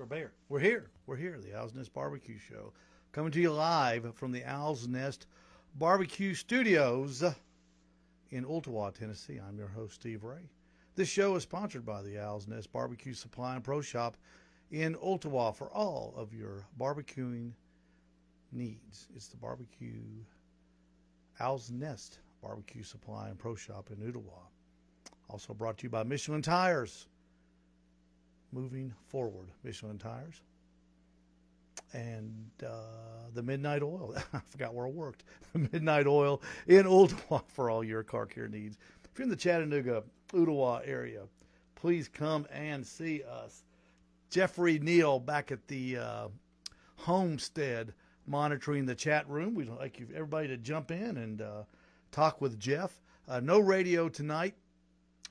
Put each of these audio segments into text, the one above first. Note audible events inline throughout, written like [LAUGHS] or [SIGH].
We're here. We're here. We're here. The Owl's Nest Barbecue Show, coming to you live from the Owl's Nest Barbecue Studios in Ooltewah, Tennessee. I'm your host, Steve Ray. This show is sponsored by the Owl's Nest Barbecue Supply and Pro Shop in Ooltewah for all of your barbecuing needs. It's the barbecue Owl's Nest Barbecue Supply and Pro Shop in Ooltewah. Also brought to you by Michelin Tires. Moving forward, Michelin Tires. And uh, the Midnight Oil. [LAUGHS] I forgot where it worked. [LAUGHS] The Midnight Oil in Ooltewah [LAUGHS] for all your car care needs. If you're in the Chattanooga, Ooltewah area, please come and see us. Jeffrey Neal back at the uh, homestead monitoring the chat room. We'd like you, everybody to jump in and uh, talk with Jeff. Uh, no radio tonight.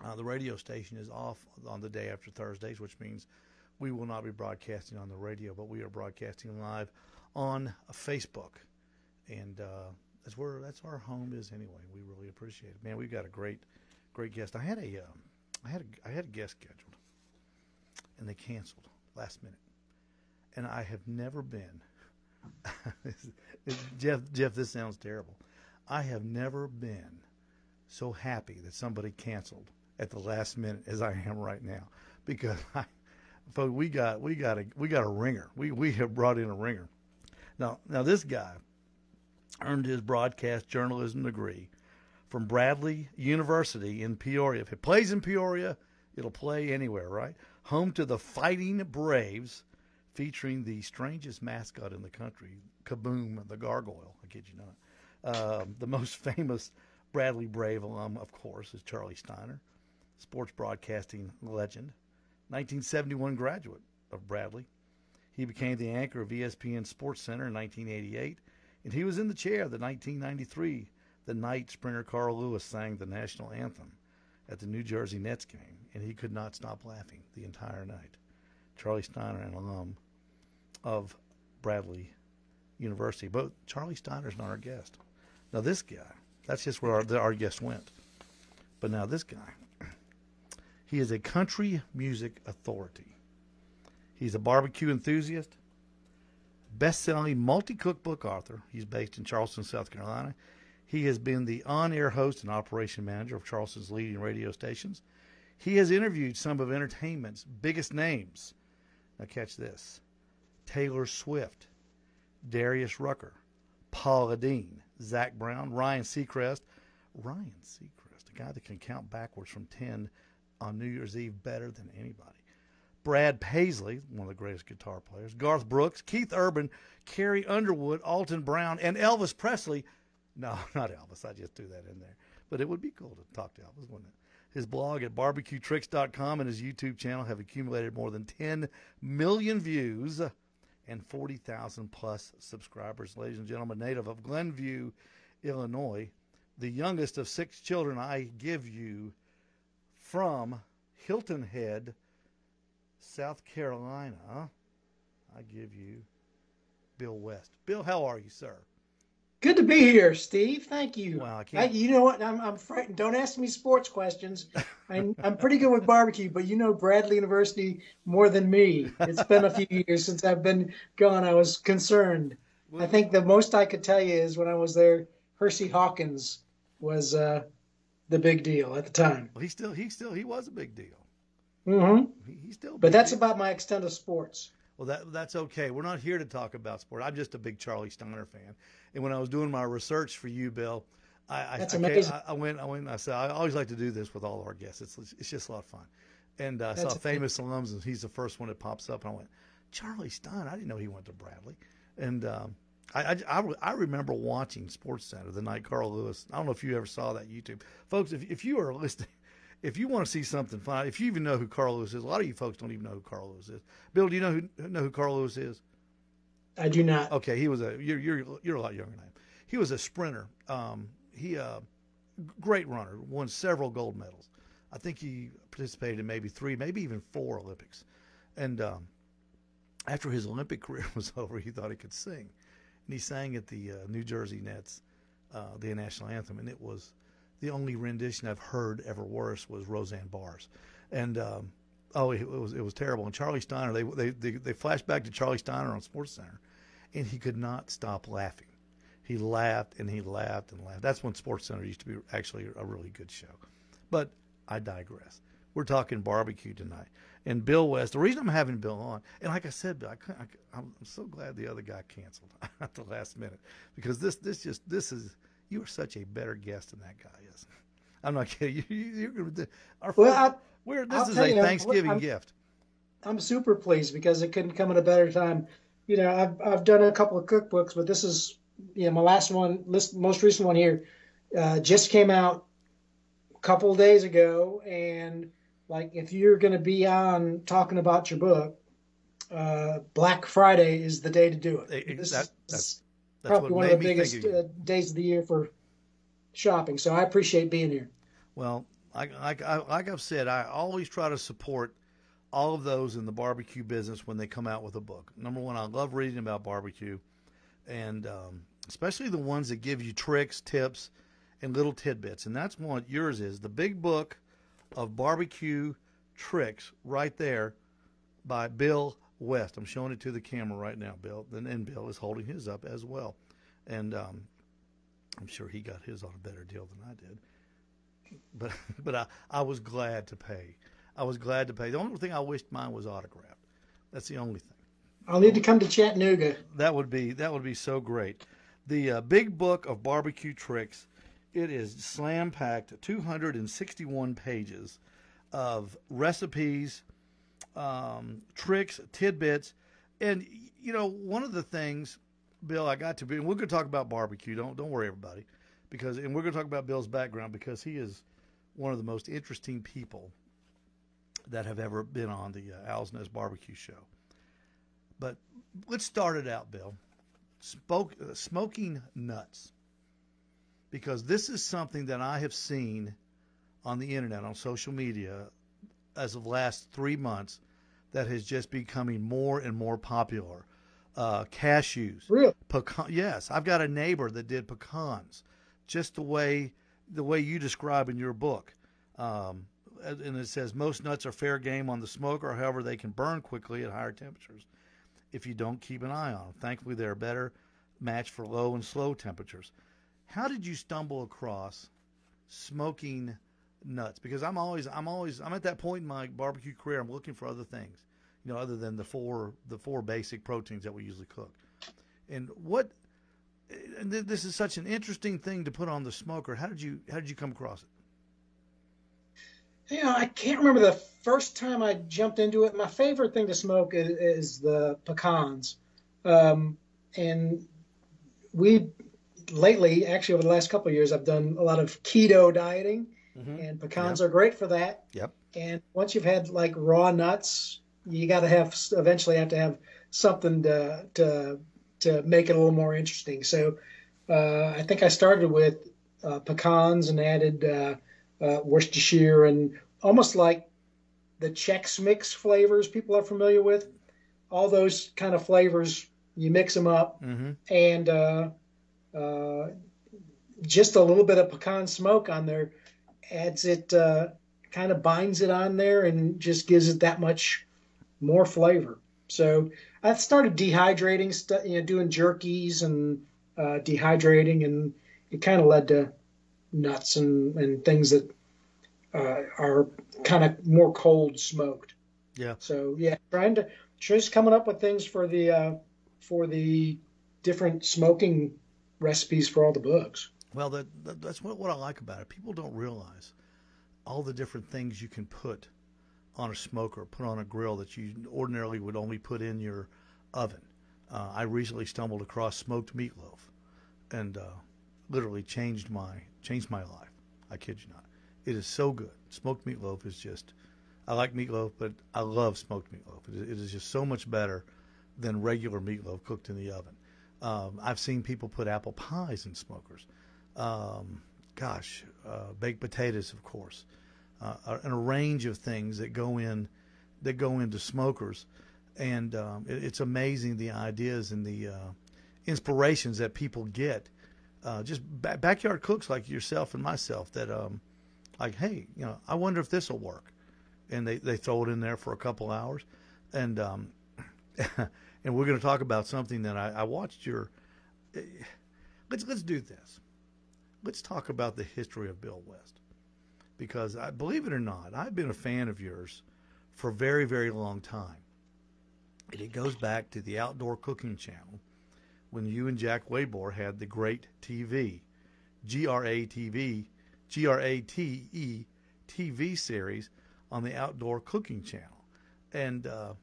Uh, the radio station is off on the day after Thursdays, which means we will not be broadcasting on the radio, but we are broadcasting live on Facebook, and uh, that's where that's our home is anyway. We really appreciate it, man. We've got a great, great guest. I had a, um, I had a, I had a guest scheduled, and they canceled last minute, and I have never been. [LAUGHS] Jeff, Jeff, this sounds terrible. I have never been so happy that somebody canceled at the last minute as I am right now because [LAUGHS] I, folks, we got we got a we got a ringer. We we have brought in a ringer. Now now this guy earned his broadcast journalism degree from Bradley University in Peoria. If it plays in Peoria, it'll play anywhere, right? Home to the Fighting Braves, featuring the strangest mascot in the country, Kaboom, the gargoyle. I kid you not. Um, the most [LAUGHS] famous Bradley Brave alum, of course, is Charlie Steiner, sports broadcasting legend, 1971 graduate of Bradley. He became the anchor of ESPN Sports Center in 1988, and he was in the chair the 1993 the night sprinter Carl Lewis sang the national anthem at the New Jersey Nets game, and he could not stop laughing the entire night. Charlie Steiner, an alum of Bradley University, but Charlie Steiner's not our guest. Now this guy, that's just where our, our guest went. But now this guy, he is a country music authority. He's a barbecue enthusiast, best-selling multi-cookbook author. He's based in Charleston, South Carolina. He has been the on-air host and operation manager of Charleston's leading radio stations. He has interviewed some of entertainment's biggest names. Now catch this. Taylor Swift, Darius Rucker, Paula Deen, Zac Brown, Ryan Seacrest. Ryan Seacrest, a guy that can count backwards from 10 on New Year's Eve better than anybody. Brad Paisley, one of the greatest guitar players, Garth Brooks, Keith Urban, Carrie Underwood, Alton Brown, and Elvis Presley. No, [LAUGHS] not Elvis. I just threw that in there. But it would be cool to talk to Elvis, wouldn't it? His blog at barbecuetricks.com and his YouTube channel have accumulated more than 10 million views and 40,000 plus subscribers. Ladies and gentlemen, native of Glenview, Illinois, the youngest of six children, I give you from Hilton Head, South Carolina. I give you Bill West. Bill, how are you, sir? Good to be here, Steve. Thank you. Wow, I can't. I, you know what? I'm, I'm frightened. Don't ask me sports questions. I'm, I'm pretty good with barbecue, but you know Bradley University more than me. It's been a few years since I've been gone. I was concerned. I think the most I could tell you is when I was there, Hersey Hawkins was uh, the big deal at the time. Well, he still, he still, he was a big deal. Mm-hmm. He, he's still. But that's deal. about my extent of sports. Well, that that's okay. We're not here to talk about sport. I'm just a big Charlie Steiner fan. And when I was doing my research for you, Bill, I I, That's I, amazing. I, I went I went. and I said I always like to do this with all our guests. It's it's just a lot of fun. And uh, I saw famous alums, and he's the first one that pops up. And I went, Charlie Steiner. I didn't know he went to Bradley. And um, I, I, I, I remember watching Sports Center the night Carl Lewis. I don't know if you ever saw that YouTube, folks. If if you are listening. [LAUGHS] If you want to see something fun, if you even know who Carl Lewis is, a lot of you folks don't even know who Carl Lewis is. Bill, do you know who know who Carl Lewis is? I do not. Okay, he was a you're you're you're a lot younger than I am. He was a sprinter. Um, he uh, great runner, won several gold medals. I think he participated in maybe three, maybe even four Olympics. And um, after his Olympic [LAUGHS] career was over, he thought he could sing, and he sang at the uh, New Jersey Nets, uh, the national anthem, and it was the only rendition I've heard ever worse was Roseanne Barr's, and um, Oh, it was it was terrible. And Charlie Steiner, they they they, they flashed back to Charlie Steiner on Sports Center, and he could not stop laughing. He laughed and he laughed and laughed. That's when Sports Center used to be actually a really good show. But I digress. We're talking barbecue tonight. And Bill West, the reason I'm having Bill on, and like I said, Bill, I, am so glad the other guy canceled [LAUGHS] at the last minute because this this just this is you are such a better guest than that guy is. I'm not [LAUGHS] kidding. You, you, are our well, I, we're, this I'll is a you, Thanksgiving I'm, gift. I'm super pleased because it couldn't come at a better time. You know, I've I've done a couple of cookbooks, but this is you know my last one, list, most recent one here, uh, just came out a couple days ago, and like if you're going to be on talking about your book, uh, Black Friday is the day to do it. This that, that's, that's probably one of the biggest uh, days of the year for shopping. So I appreciate being here. Well, like, like, like I've said, I always try to support all of those in the barbecue business when they come out with a book. Number one, I love reading about barbecue, and um, especially the ones that give you tricks, tips, and little tidbits. And that's what yours is the big book of barbecue tricks right there by Bill West. I'm showing it to the camera right now, Bill. And Bill is holding his up as well. And um, I'm sure he got his on a better deal than I did. But [LAUGHS] but I, I was glad to pay. I was glad to pay. The only thing I wished mine was autographed. That's the only thing. I'll need to come to Chattanooga. That would be that would be so great. The uh, big book of barbecue tricks it is slam packed, 261 pages of recipes, um, tricks, tidbits, and you know one of the things, Bill, I got to be, and we're going to talk about barbecue. Don't don't worry, everybody, because and we're going to talk about Bill's background because he is one of the most interesting people that have ever been on the uh, Owl's Nest Barbecue Show. But let's start it out, Bill. Spoke, uh, smoking nuts because this is something that I have seen on the internet, on social media, as of the last three months, that has just becoming more and more popular. Uh, cashews, really? Pecan- yes, I've got a neighbor that did pecans, just the way the way you describe in your book. Um, and it says most nuts are fair game on the smoker, however, they can burn quickly at higher temperatures if you don't keep an eye on them. Thankfully, they're a better match for low and slow temperatures. How did you stumble across smoking nuts? Because I'm always I'm always I'm at that point in my barbecue career. I'm looking for other things, you know, other than the four the four basic proteins that we usually cook. And what and this is such an interesting thing to put on the smoker. How did you how did you come across it? You know, I can't remember the first time I jumped into it. My favorite thing to smoke is, is the pecans, um, and we lately, actually over the last couple of years, I've done a lot of keto dieting, mm-hmm. and pecans yep. are great for that. Yep. And once you've had like raw nuts, you got to have eventually have to have something to to to make it a little more interesting. So uh, I think I started with uh, pecans and added uh, uh Worcestershire and almost like the Chex Mix flavors people are familiar with. All those kind of flavors, you mix them up, mm-hmm. and uh, just a little bit of pecan smoke on there adds it, uh, kind of binds it on there and just gives it that much more flavor. So I started dehydrating, st- you know, doing jerkies and uh, dehydrating, and it kind of led to nuts and, and things that uh, are kind of more cold smoked. Yeah. So yeah, trying to just coming up with things for the uh, for the different smoking recipes for all the books. Well, that, that, that's what, what I like about it. People don't realize all the different things you can put on a smoker, put on a grill that you ordinarily would only put in your oven. Uh, I recently stumbled across smoked meatloaf, and uh, literally changed my changed my life. I kid you not. It is so good. Smoked meatloaf is just. I like meatloaf, but I love smoked meatloaf. it is just so much better than regular meatloaf cooked in the oven. Um, I've seen people put apple pies in smokers. Um, gosh, uh, baked potatoes, of course, uh, and a range of things that go in that go into smokers, and um, it, it's amazing the ideas and the uh, inspirations that people get. Uh, just ba- backyard cooks like yourself and myself that, um, like, hey, you know, I wonder if this will work, and they, they throw it in there for a couple hours, and um, [LAUGHS] and we're going to talk about something that I, I watched your. Let's let's do this. Let's talk about the history of Bill West, because I believe it or not, I've been a fan of yours for a very very long time. And it goes back to the Outdoor Cooking Channel when you and Jack Waiboer had the Grate TV, G R A T V, G R A T E TV series on the Outdoor Cooking Channel, and uh,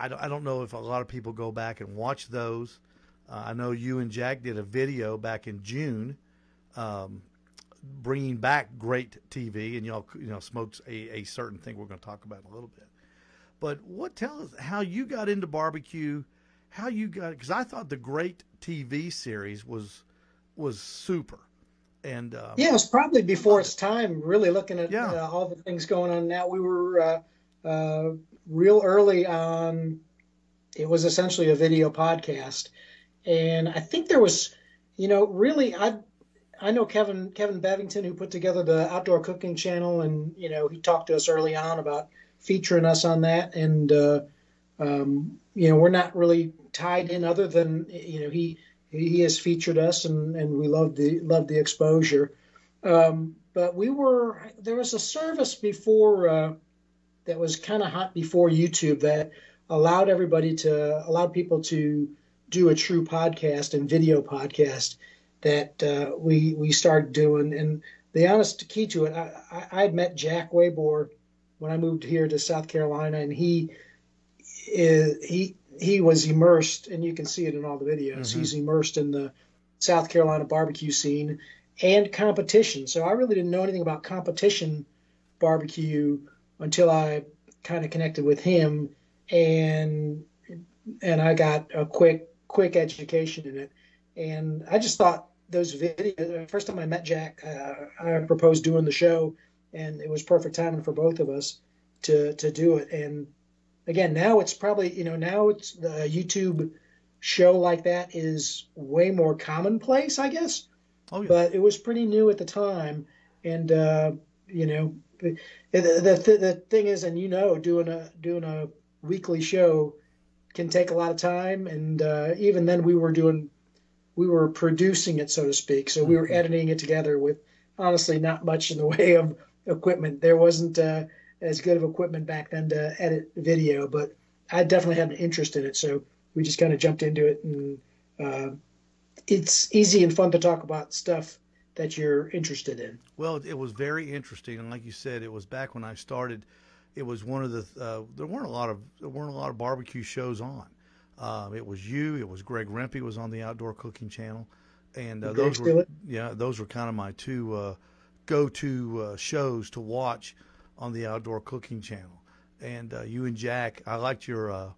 I don't, I don't know if a lot of people go back and watch those. Uh, I know you and Jack did a video back in June, um, bringing back Grate TV, and y'all you know smoked a, a certain thing we're going to talk about in a little bit. But what tell us how you got into barbecue, how you got because I thought the Grate TV series was was super. And um, yeah, it was probably before its time. Really looking at yeah. uh, all the things going on now. We were uh, uh, real early on. It was essentially a video podcast, and I think there was, you know, really I. I know Kevin Kevin Bevington who put together the outdoor cooking channel, and you know he talked to us early on about featuring us on that, and uh, um, you know we're not really tied in other than you know he he has featured us, and, and we love the love the exposure. Um, but we were there was a service before uh, that was kind of hot before YouTube that allowed everybody to allowed people to do a true podcast and video podcast that uh, we we started doing. And the honest key to it, I, I had met Jack Waiboer when I moved here to South Carolina, and he is he he was immersed, and you can see it in all the videos. Mm-hmm. He's immersed in the South Carolina barbecue scene and competition. So I really didn't know anything about competition barbecue until I kind of connected with him, and and I got a quick quick education in it. And I just thought those videos. The First time I met Jack, uh, I proposed doing the show, and it was perfect timing for both of us to to do it. And again, now it's probably you know now it's the YouTube show like that is way more commonplace, I guess. Oh, yeah. But it was pretty new at the time, and uh, you know, the, the the thing is, and you know, doing a doing a weekly show can take a lot of time, and uh, even then, we were doing we were producing it, so to speak. So we were editing it together with honestly not much in the [LAUGHS] way of equipment. There wasn't uh, as good of equipment back then to edit video, but I definitely had an interest in it. So we just kind of jumped into it, and uh, it's easy and fun to talk about stuff that you're interested in. Well, it was very interesting, and like you said, it was back when I started. It was one of the uh, there weren't a lot of there weren't a lot of barbecue shows on. Uh, it was you. It was Greg Rempe was on the Outdoor Cooking Channel, and uh, those were yeah those were kind of my two uh, go-to uh, shows to watch on the Outdoor Cooking Channel. And uh, you and Jack, I liked your uh,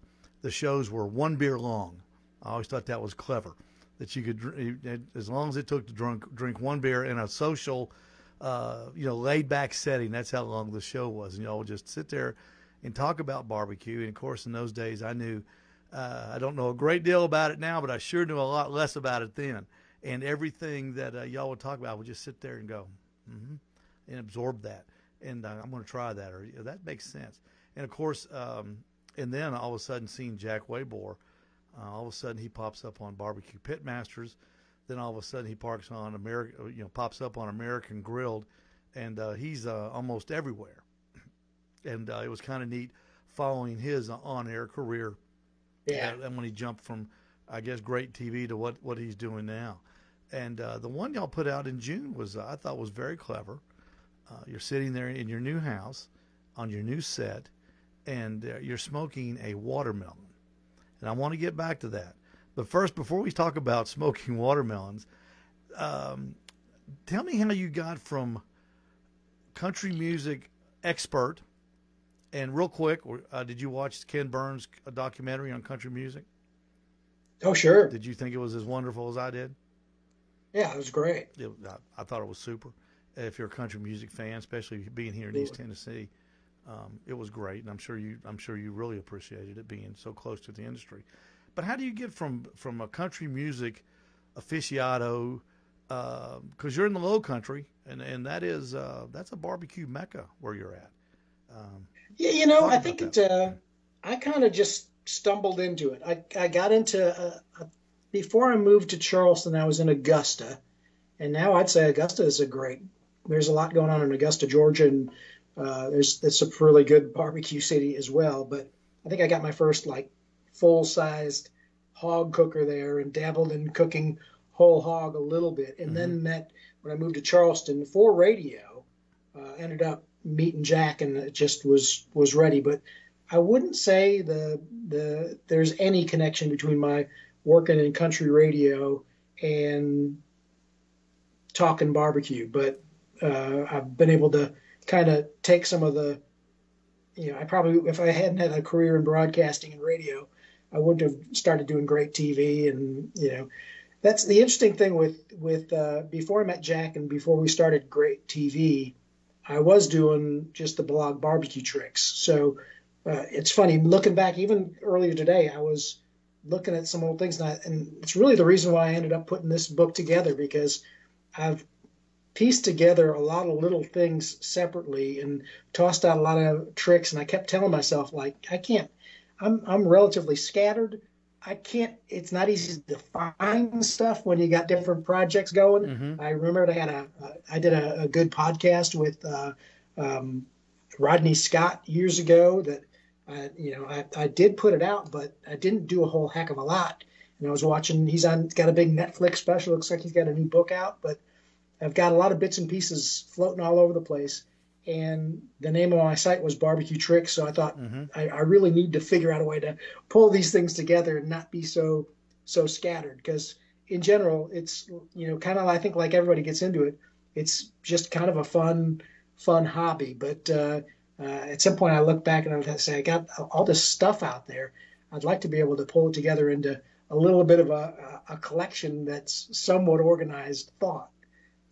the shows were one beer long. I always thought that was clever that you could as long as it took to drink drink one beer in a social, uh, you know, laid back setting. That's how long the show was, and y'all would just sit there and talk about barbecue. And of course, in those days, I knew uh, I don't know a great deal about it now, but I sure knew a lot less about it then. And everything that uh, y'all would talk about, I would just sit there and go, mm-hmm, and absorb that and uh, I'm going to try that, or that makes sense. And of course, um, and then all of a sudden, seeing Jack Waiboer, uh, all of a sudden he pops up on Barbecue Pitmasters. Then all of a sudden he parks on America, you know, pops up on American Grilled, and uh, he's uh, almost everywhere. And uh, it was kind of neat following his on-air career. Yeah. And when he jumped from, I guess, Grate TV to what what he's doing now. And uh, the one y'all put out in June was I thought was very clever uh, you're sitting there in your new house on your new set and uh, you're smoking a watermelon. And I want to get back to that. But first, before we talk about smoking [LAUGHS] watermelons, um, tell me how you got from country music expert and real quick, uh, did you watch Ken Burns' documentary on country music? Oh, sure. Did you think it was as wonderful as I did? Yeah, it was great. It, I, I, thought it was super if you're a country music fan, especially being here in East Tennessee. Um, it was great, and I'm sure you I'm sure you really appreciated it being so close to the industry. But how do you get from from a country music aficionado because uh, you're in the Low Country, and and that is uh, that's a barbecue mecca where you're at. Um, yeah, you know, I think it. Uh, I kind of just stumbled into it. I I got into uh, uh, before I moved to Charleston. I was in Augusta, and now I'd say Augusta is a great. There's a lot going on in Augusta, Georgia, and uh, there's it's a really good barbecue city as well. But I think I got my first like full sized hog cooker there and dabbled in cooking whole hog a little bit, and mm-hmm. then met when I moved to Charleston for radio. Uh, ended up meeting Jack, and it just was was ready. But I wouldn't say the the there's any connection between my working in country radio and talking barbecue, but uh, I've been able to kind of take some of the, you know, I probably if I hadn't had a career in broadcasting and radio, I wouldn't have started doing Grate TV and you know, that's the interesting thing with with uh, before I met Jack and before we started Grate TV, I was doing just the blog barbecue tricks. So uh, it's funny looking back. Even earlier today, I was looking at some old things, and, I, and it's really the reason why I ended up putting this book together because I've pieced together a lot of little things separately and tossed out a lot of tricks. And I kept telling myself, like, I can't. I'm I'm relatively scattered. I can't. It's not easy to find stuff when you got different projects going. Mm-hmm. I remember I had a, I did a, a good podcast with uh, um, Rodney Scott years ago that I, you know, I, I did put it out, but I didn't do a whole heck of a lot. And I was watching. He's on got a big Netflix special. Looks like he's got a new book out, but I've got a lot of bits and pieces floating all over the place. And the name of my site was Barbecue Tricks, so I thought mm-hmm. I, I really need to figure out a way to pull these things together and not be so so scattered. Because in general, it's you know kind of I think like everybody gets into it. It's just kind of a fun fun hobby, but uh, uh, at some point I look back and I say, I got all this stuff out there. I'd like to be able to pull it together into a little bit of a, a collection that's somewhat organized thought.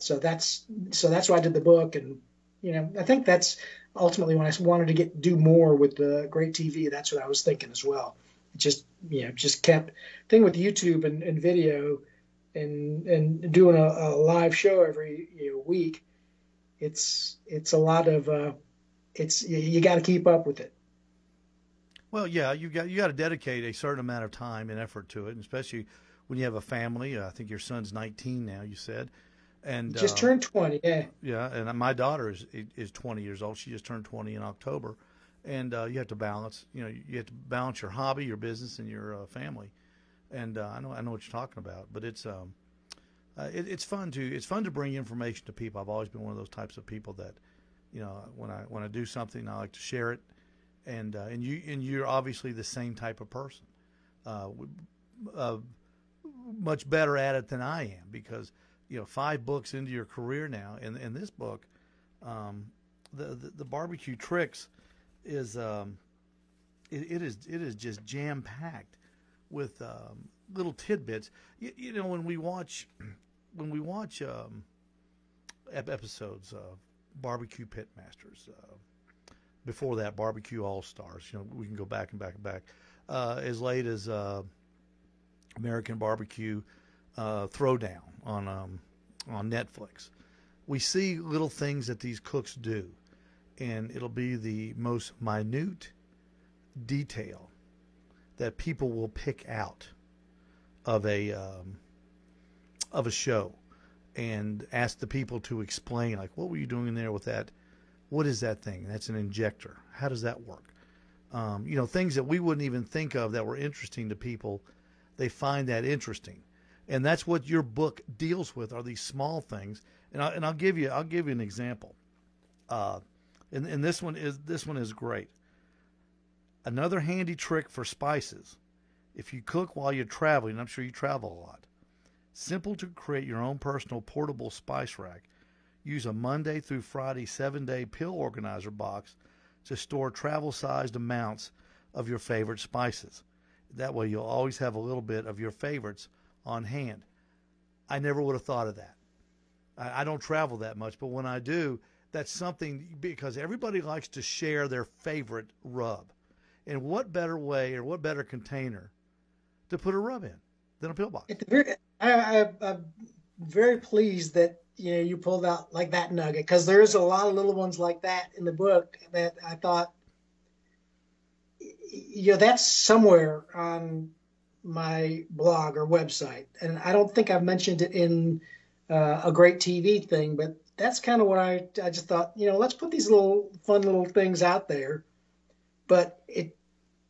So that's so that's why I did the book, and you know I think that's ultimately when I wanted to get do more with the Grate TV. That's what I was thinking as well. Just you know just kept thing with YouTube and, and video and and doing a, a live show every you know, week. It's it's a lot of uh, it's you, you got to keep up with it. Well, yeah, you got you got to dedicate a certain amount of time and effort to it, and especially when you have a family. I think your son's 19 now. You said, and just uh, turned 20. Yeah. Yeah, and my daughter is is 20 years old. She just turned 20 in October, and uh, you have to balance. You know, you have to balance your hobby, your business, and your uh, family. And uh, I know I know what you're talking about, but it's um, uh, it, it's fun to it's fun to bring information to people. I've always been one of those types of people that you know, when I when I do something, I like to share it, and uh, and you and you're obviously the same type of person, uh, uh, much better at it than I am because you know five books into your career now, and in this book, um, the, the, the barbecue tricks is um, it, it is it is just jam packed with um, little tidbits. You, you, know when we watch [CLEARS THROAT] when we watch um, episodes of barbecue pitmasters. Uh, before that, barbecue all stars. You know, we can go back and back and back. Uh, as late as uh, American Barbecue uh, Throwdown on um, on Netflix. We see little things that these cooks do, and it'll be the most minute detail that people will pick out of a um, of a show and ask the people to explain, like, what were you doing in there with that? What is that thing? That's an injector. How does that work? Um, you know, things that we wouldn't even think of that were interesting to people, they find that interesting, and that's what your book deals with are these small things. And, I, and I'll give you I'll give you an example. Uh, and, and this one is this one is great. Another handy trick for spices. If you cook while you're traveling, I'm sure you travel a lot Simple to create your own personal portable spice rack. Use a Monday through Friday seven day pill organizer box to store travel sized amounts of your favorite spices. That way, you'll always have a little bit of your favorites on hand. I never would have thought of that. I, I don't travel that much, but when I do, that's something because everybody likes to share their favorite rub. And what better way or what better container to put a rub in than a pill box? At the very, I, am very pleased that you know you pulled out like that nugget because there's a lot of little ones like that in the book that I thought you know that's somewhere on my blog or website and I don't think I've mentioned it in uh, a Grate TV thing but that's kind of what I I just thought you know let's put these little fun little things out there but it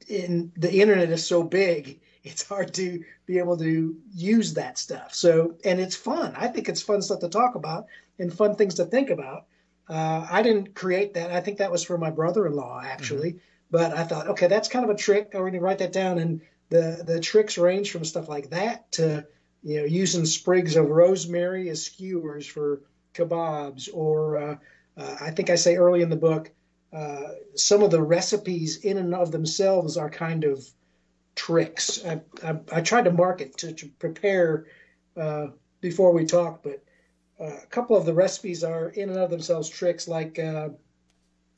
in the internet is so big [LAUGHS] it's hard to be able to use that stuff. So, and it's fun. I think it's fun stuff to talk about and fun things to think about. Uh, I didn't create that. I think that was for my brother-in-law actually. Mm-hmm. But I thought, okay, that's kind of a trick. I'm going to write that down. And the the tricks range from stuff like that to you know using sprigs of rosemary as skewers for kebabs, or uh, uh, I think I say early in the book, uh, some of the recipes in and of themselves are kind of tricks. I, I, I tried to market to, to prepare uh, before we talk, but uh, a couple of the recipes are in and of themselves tricks like.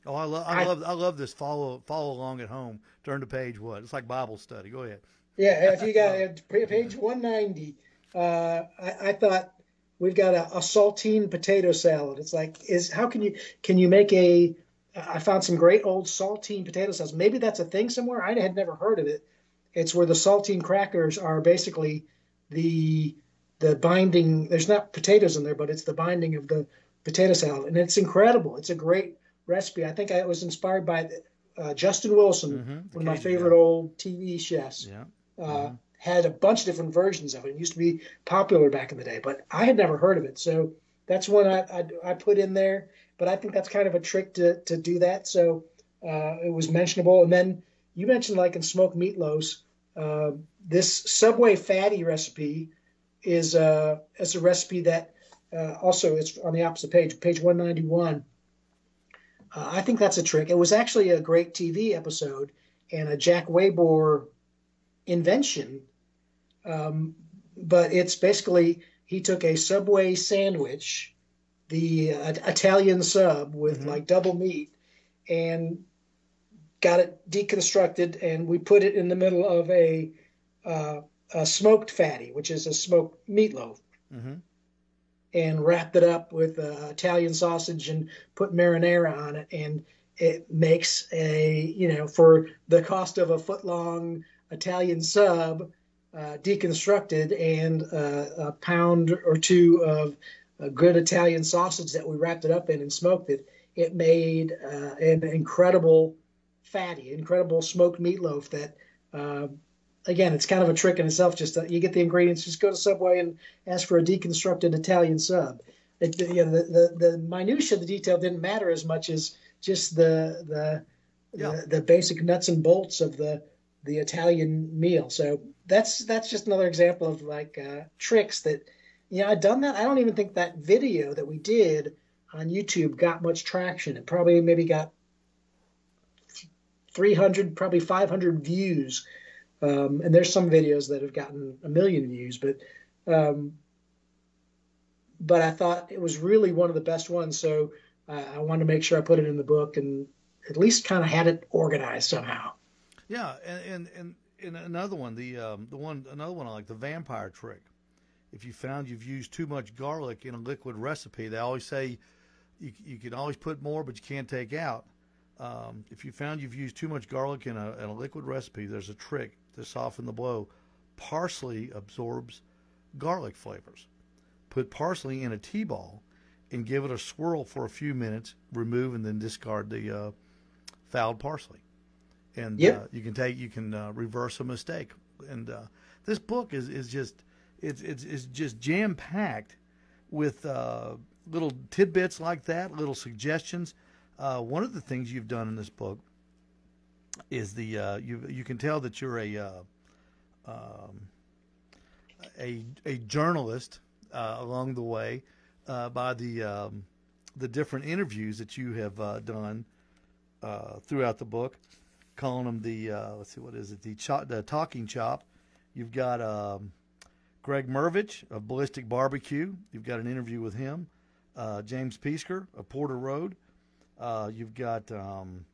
Oh, I love, I, I, love, I love this. Follow, follow along at home. Turn to page what? It's like Bible study. Go ahead. Yeah, if [LAUGHS] you got page one ninety, uh, I, I thought we've got a, a saltine potato salad. It's like is how can you can you make a I found some great old saltine potato salads. Maybe that's a thing somewhere. I had never heard of it. It's where the saltine crackers are basically the the binding. There's not potatoes in there, but it's the binding of the potato salad, and it's incredible. It's a great recipe. I think I was inspired by uh, Justin Wilson, mm-hmm. one of my favorite old TV chefs. Yeah. Uh, mm-hmm. Had a bunch of different versions of it. It used to be popular back in the day, but I had never heard of it. So that's one I, I, I put in there. But I think that's kind of a trick to, to do that. So uh, it was mentionable. And then you mentioned like in smoked meatloaf, uh, this Subway fatty recipe is uh, is a recipe that uh, also it's on the opposite page, page 191. Uh, I think that's a trick. It was actually a Grate TV episode and a Jack Waiboer invention. Um, but it's basically he took a Subway sandwich, the uh, Italian sub with mm-hmm. like double meat, and got it deconstructed, and we put it in the middle of a, uh, a smoked fatty, which is a smoked meatloaf, mm-hmm. And wrapped it up with uh, Italian sausage and put marinara on it, and it makes a you know for the cost of a foot long Italian sub. Uh, deconstructed and uh, a pound or two of a good Italian sausage that we wrapped it up in and smoked it. It made uh, an incredible fatty, incredible smoked meatloaf that, uh, again, it's kind of a trick in itself. Just you get the ingredients, just go to Subway and ask for a deconstructed Italian sub. It, you know, the, the, the minutia, the detail didn't matter as much as just the the, yeah. the, the basic nuts and bolts of the the Italian meal. So that's that's just another example of like uh, tricks that you know I've done that. I don't even think that video that we did on YouTube got much traction. It probably maybe got 300, probably 500 views. Um, and there's some videos that have gotten a million views, but um, but I thought it was really one of the best ones. So uh, I wanted to make sure I put it in the book and at least kind of had it organized somehow. Yeah, and and, and, another one, the um, the one another one I like the vampire trick. If you found you've used too much garlic in a liquid recipe, they always say you you can always put more, but you can't take out. Um, if you found you've used too much garlic in a, in a liquid recipe, there's a trick to soften the blow. Parsley absorbs garlic flavors. Put parsley in a tea ball and give it a swirl for a few minutes. Remove and then discard the uh, fouled parsley. And yep. uh, you can take you can uh, reverse a mistake. And uh, this book is, is just it's it's, it's just jam packed with uh, little tidbits like that, little suggestions uh, one of the things you've done in this book is the uh, you you can tell that you're a uh, um, a a journalist uh, along the way uh, by the um, the different interviews that you have uh, done throughout the book, calling them the let's see what is it the cho- the talking chop. You've got um, Greg Mrvich of Ballistic Barbecue. You've got an interview with him. James Peisker of Porter Road. Uh, you've got um,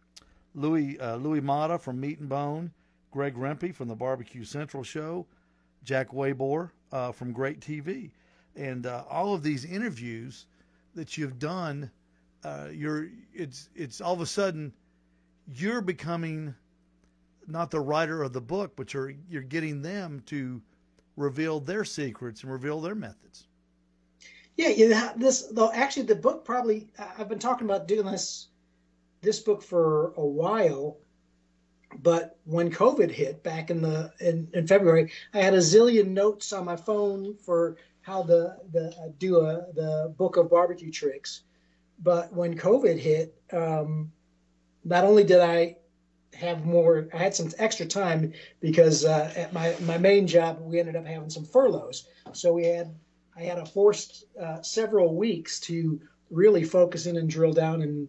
Louis uh, Louis Mata from Meat and Bone, Greg Rempe from the Barbecue Central Show, Jack Waiboer uh, from Grate TV. and uh, all of these interviews that you've done, uh, you're it's it's all of a sudden you're becoming not the writer of the book, but you're you're getting them to reveal their secrets and reveal their methods. Yeah, yeah. This though, actually, the book probably I've been talking about doing this this book for a while, but when COVID hit back in the in, in February, I had a zillion notes on my phone for how the the uh, do a the book of barbecue tricks. But when COVID hit, um, not only did I have more, I had some extra time because uh, at my my main job we ended up having some furloughs, so we had I had a forced uh, several weeks to really focus in and drill down and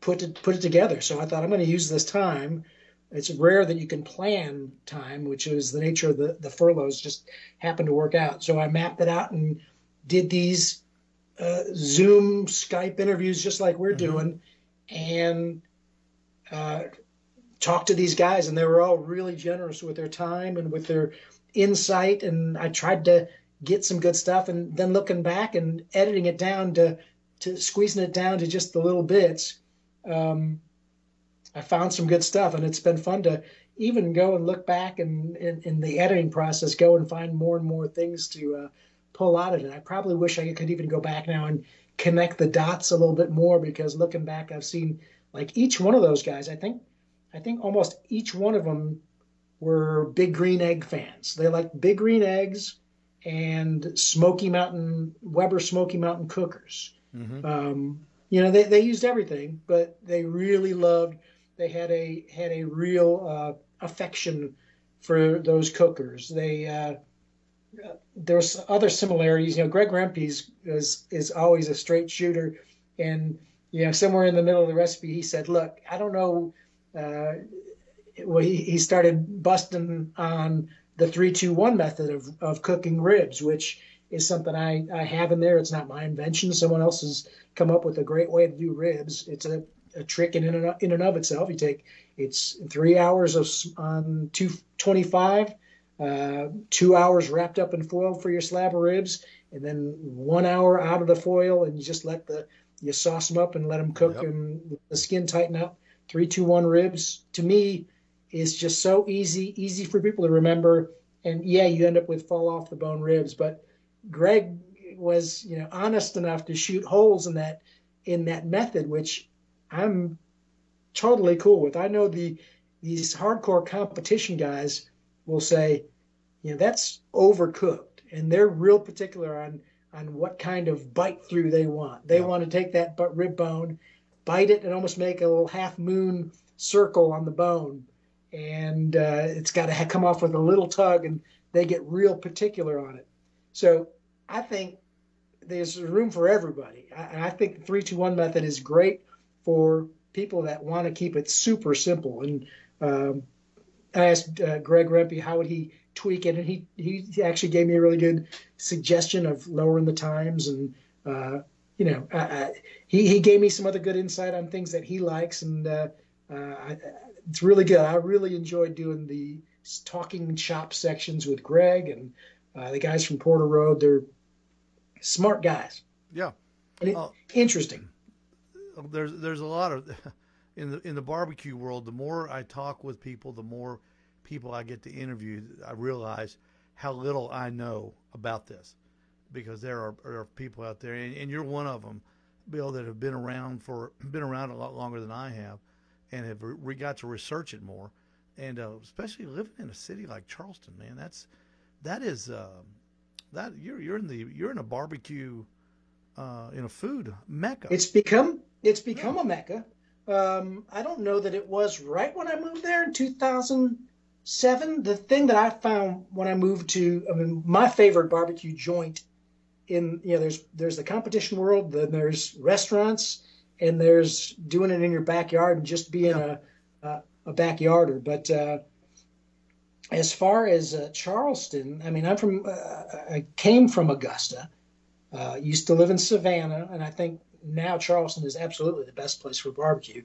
put it put it together. So I thought I'm going to use this time. It's rare that you can plan time, which is the nature of the the furloughs. Just happened to work out. So I mapped it out and did these uh, Zoom, Skype interviews, just like we're mm-hmm. doing, and uh, talked to these guys, and they were all really generous with their time and with their insight. And I tried to get some good stuff, and then looking back and editing it down to to squeezing it down to just the little bits um, I found some good stuff, and it's been fun to even go and look back and in the editing process, go and find more and more things to uh, pull out of it. I probably wish I could even go back now and connect the dots a little bit more because looking back, I've seen like each one of those guys. I think, I think almost each one of them were big green egg fans. They like big green eggs and Smoky Mountain Weber Smoky Mountain cookers. Mm-hmm. Um, you know, they, they used everything, but they really loved. They had a had a real uh, affection for those cookers. They uh, there's other similarities. You know, Greg Rempe is is always a straight shooter, and you know, somewhere in the middle of the recipe, he said, "Look, I don't know." Uh, well, he, he started busting on the three two one method of of cooking ribs, which is something I, I have in there. It's not my invention. Someone else has come up with a great way to do ribs. It's a, a trick in and, in and of itself. You take it's three hours of on 225, uh, two hours wrapped up in foil for your slab of ribs, and then one hour out of the foil, and you just let the you sauce them up and let them cook, yep. and the skin tighten up. Three, two, one ribs to me is just so easy, easy for people to remember. And yeah, you end up with fall off the bone ribs, but Greg was you know honest enough to shoot holes in that in that method, which I'm totally cool with. I know the these hardcore competition guys will say, you know, that's overcooked, and they're real particular on on what kind of bite through they want. They yeah. want to take that rib bone, bite it, and almost make a little half moon circle on the bone, and uh, it's got to come off with a little tug, and they get real particular on it. So I think there's room for everybody. I, I think the three two one method is great for people that want to keep it super simple. And um, I asked uh, Greg Rempe how would he tweak it, and he he actually gave me a really good suggestion of lowering the times and. Uh, you know, I, I, he he gave me some other good insight on things that he likes, and uh, uh it's really good. I really enjoyed doing the talking shop sections with Greg and uh, the guys from Porter Road, they're smart guys. Yeah. It, uh, interesting. There's there's a lot of [LAUGHS] in the in the barbecue world. The more I talk with people, the more people I get to interview. I realize how little I know about this because there are, are people out there, and, and, you're one of them, Bill, that have been around for [CLEARS THROAT] been around a lot longer than I have, and have re- got to research it more, and uh, especially living in a city like Charleston, man, that's that is uh, that you're you're in the you're in a barbecue uh, in a food mecca. It's become it's become yeah. a mecca. Um, I don't know that it was right when I moved there in 2007. The thing that I found when I moved to, I mean, my favorite barbecue joint in you know there's there's the competition world, then there's restaurants, and there's doing it in your backyard and just being yeah. a, a a backyarder. But uh, as far as uh, Charleston, I mean, I'm from, uh, I came from Augusta, uh, used to live in Savannah, and I think now Charleston is absolutely the best place for barbecue.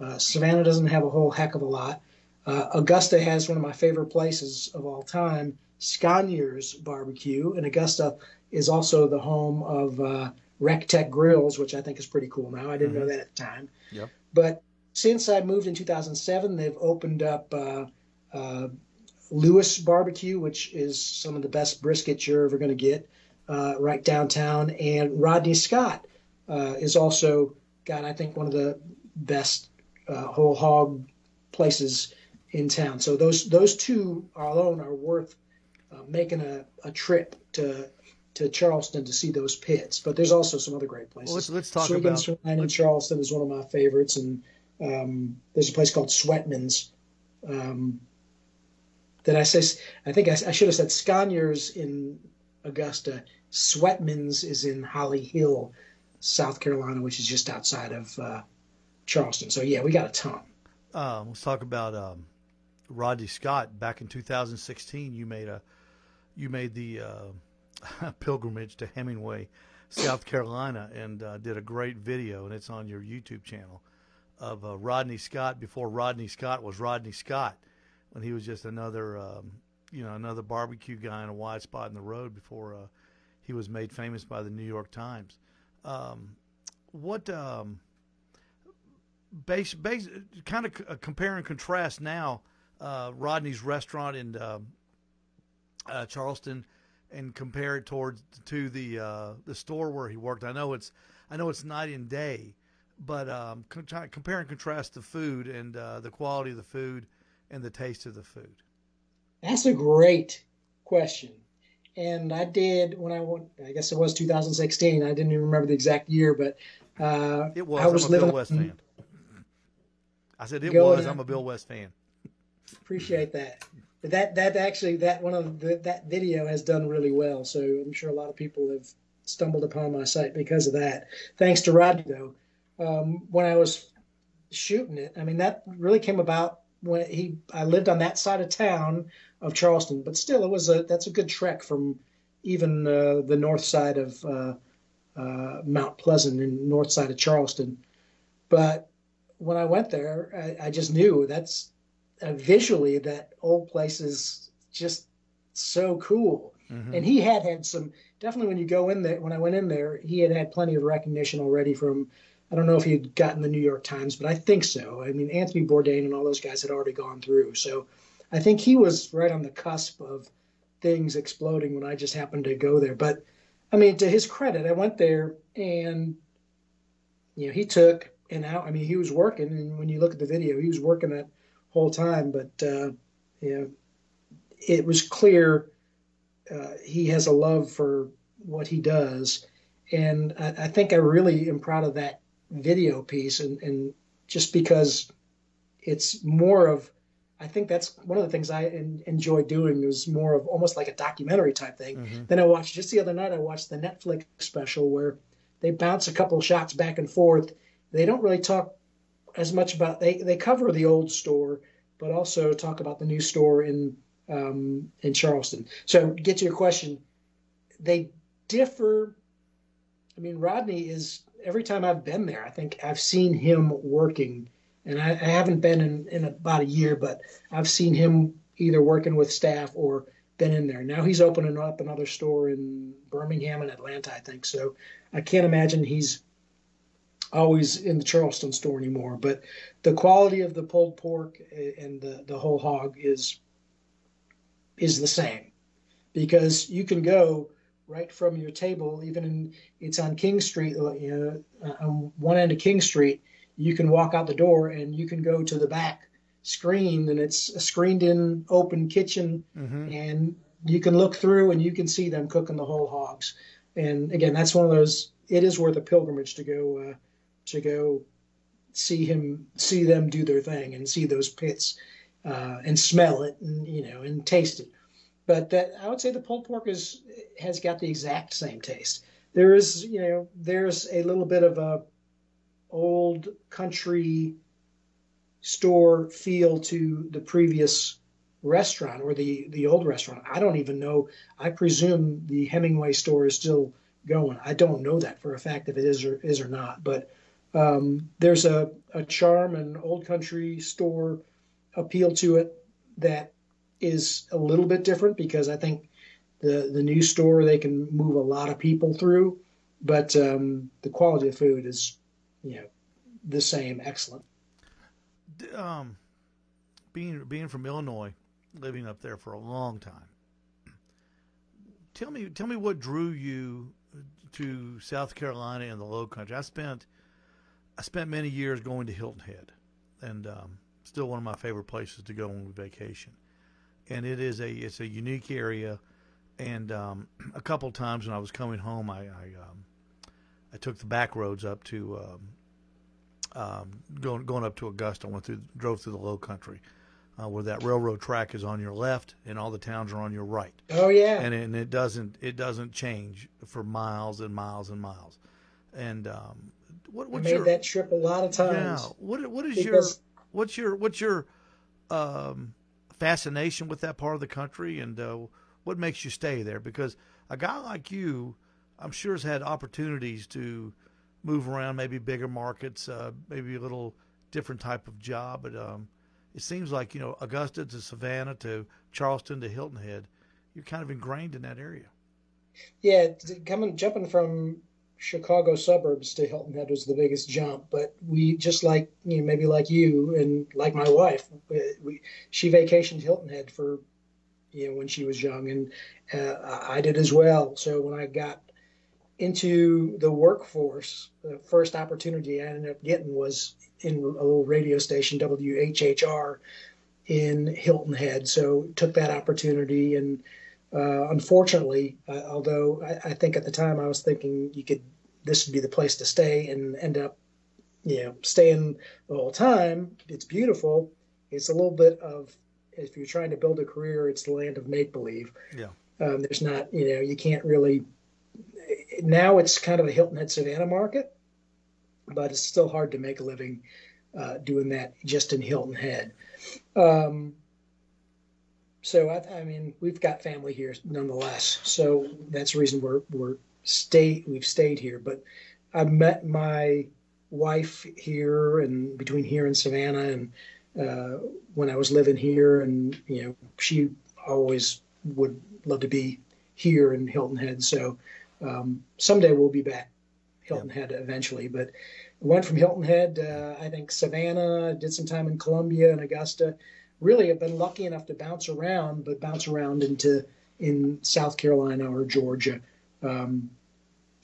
Uh, Savannah doesn't have a whole heck of a lot. Uh, Augusta has one of my favorite places of all time Sconyers Barbecue, and Augusta is also the home of uh, Rec Tec Grills, which I think is pretty cool now. I didn't mm-hmm. know that at the time. Yep. But since I moved in 2007, they've opened up uh, uh, Lewis Barbecue, which is some of the best brisket you're ever going to get uh, right downtown. And Rodney Scott uh, is also got, I think, one of the best uh, whole hog places in town. So those those two alone are worth uh, making a, a trip to to Charleston to see those pits. But there's also some other great places. Well, let's, let's talk Swiggins about in Charleston is one of my favorites, and um, there's a place called Sweatman's. Um, that I say, I think I, I should have said Sconyers in Augusta. Sweatman's is in Holly Hill, South Carolina, which is just outside of uh, Charleston. So yeah, we got a ton. Uh, let's talk about um, Rodney Scott. Back in 2016, you made a you made the uh, [LAUGHS] pilgrimage to Hemingway, South Carolina, and uh, did a great video, and it's on your YouTube channel of uh, Rodney Scott before Rodney Scott was Rodney Scott, when he was just another um, you know another barbecue guy in a wide spot in the road before uh, he was made famous by the New York Times. Um, what um, base, base kind of uh, compare and contrast now uh, Rodney's restaurant in uh, uh, Charleston and compare it towards to the uh, the store where he worked. I know it's I know it's night and day, but um, compare and contrast the food and uh, the quality of the food and the taste of the food. That's a great question. And I did when I went. I guess it was 2016. I didn't even remember the exact year, but uh, it was. I was I'm a living, Bill West fan. I said it was. I'm a Bill West fan. Appreciate that. That that actually that one of the, that video has done really well. So I'm sure a lot of people have stumbled upon my site because of that. Thanks to Rodney though. Um, when I was shooting it, I mean that really came about when he I lived on that side of town of Charleston, but still it was a that's a good trek from even uh, the north side of uh, uh, Mount Pleasant and north side of Charleston. But when I went there, I, I just knew that's uh, visually that old place is just so cool. Mm-hmm. And he had had some definitely when you go in there. When I went in there, he had had plenty of recognition already from. I don't know if he had gotten the New York Times, but I think so. I mean, Anthony Bourdain and all those guys had already gone through. So I think he was right on the cusp of things exploding when I just happened to go there. But I mean, to his credit, I went there and you know he took and out. I mean, he was working, and when you look at the video, he was working that whole time. But uh, you know, it was clear uh, he has a love for what he does, and I, I, think I really am proud of that video piece, and, and just because it's more of I think that's one of the things I enjoy doing is more of almost like a documentary type thing. Mm-hmm. Then I watched just the other night. I watched the Netflix special where they bounce a couple shots back and forth, they don't really talk as much about they they cover the old store, but also talk about the new store in um, in Charleston. So get to your question, they differ. I mean, Rodney is every time I've been there, I think I've seen him working, and I, I haven't been in, in about a year, but I've seen him either working with staff or been in there. Now he's opening up another store in Birmingham and Atlanta, I think. So I can't imagine he's always in the Charleston store anymore. But the quality of the pulled pork and the, the whole hog is is the same because you can go right from your table, even in it's on King Street, uh, you know, on one end of King Street. You can walk out the door and you can go to the back screen, and it's a screened-in open kitchen, mm-hmm. and you can look through and you can see them cooking the whole hogs. And again, that's one of those. It is worth a pilgrimage to go uh, to go see him, see them do their thing, and see those pits, uh, and smell it, and you know, and taste it. But that I would say the pulled pork is has got the exact same taste. There is, you know, there's a little bit of a old country store feel to the previous restaurant or the the old restaurant. I don't even know. I presume the Hemingway store is still going. I don't know that for a fact if it is or is or not, but um, there's a, a charm and old country store appeal to it that is a little bit different because I think the the new store they can move a lot of people through, but um, the quality of food is you know the same, excellent. Um, being being from Illinois, living up there for a long time. Tell me, tell me what drew you to South Carolina and the Low Country. I spent, I spent many years going to Hilton Head, and um, still one of my favorite places to go on vacation. And it is a it's a unique area, and um, a couple times when I was coming home, I I, um, I took the back roads up to um, um, going going up to Augusta. I Went through drove through the Low Country, uh, where that railroad track is on your left and all the towns are on your right. Oh yeah, and, and it doesn't it doesn't change for miles and miles and miles. And um, what what's I made your, that trip a lot of times. Yeah. What what is your what's your what's your um, fascination with that part of the country and uh, what makes you stay there? Because a guy like you, I'm sure, has had opportunities to move around, maybe bigger markets, uh, maybe a little different type of job, but um, it seems like you know Augusta to Savannah to Charleston to Hilton Head, you're kind of ingrained in that area. Yeah, coming jumping from Chicago suburbs to Hilton Head was the biggest jump, but we just like you know maybe like you and like my wife, we, she vacationed Hilton Head for you know when she was young, and uh, I did as well. So when I got into the workforce, the first opportunity I ended up getting was in a little radio station, WHHR, in Hilton Head. So took that opportunity, and uh, unfortunately, uh, although I, I, think at the time I was thinking you could this would be the place to stay, and end up, you know, staying the whole time. It's beautiful. It's a little bit of if you're trying to build a career, it's the land of make believe. Yeah. Um, there's not, you know, you can't really. Now it's kind of a Hilton Head Savannah market but it's still hard to make a living uh, doing that just in Hilton Head. Um, so I, I, mean, we've got family here nonetheless. So that's the reason we're we're stay we've stayed here. But I met my wife here and between here and Savannah, and uh, when I was living here, and you know, she always would love to be here in Hilton Head. So um, someday we'll be back Hilton Head eventually. But went from Hilton Head, uh, I think Savannah, did some time in Columbia and Augusta. Really, have been lucky enough to bounce around, but bounce around into in South Carolina or Georgia. Um,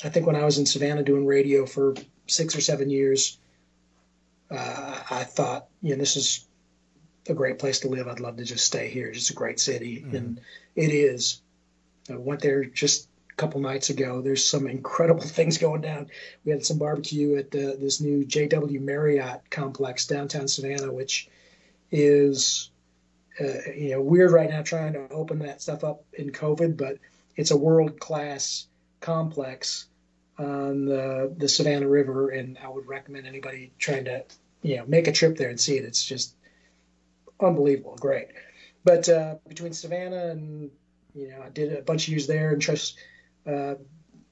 I think when I was in Savannah doing radio for six or seven years, uh, I thought, you know, this is a great place to live. I'd love to just stay here. It's just a great city, mm-hmm. and it is. I went there just a couple nights ago. There's some incredible [LAUGHS] things going down. We had some barbecue at the, this new JW Marriott complex downtown Savannah, which is uh, you know weird right now trying to open that stuff up in COVID, but it's a world class complex on the the Savannah River, and I would recommend anybody trying to you know make a trip there and see it. It's just unbelievable, great. But uh, between Savannah and you know, I did a bunch of years there and just uh,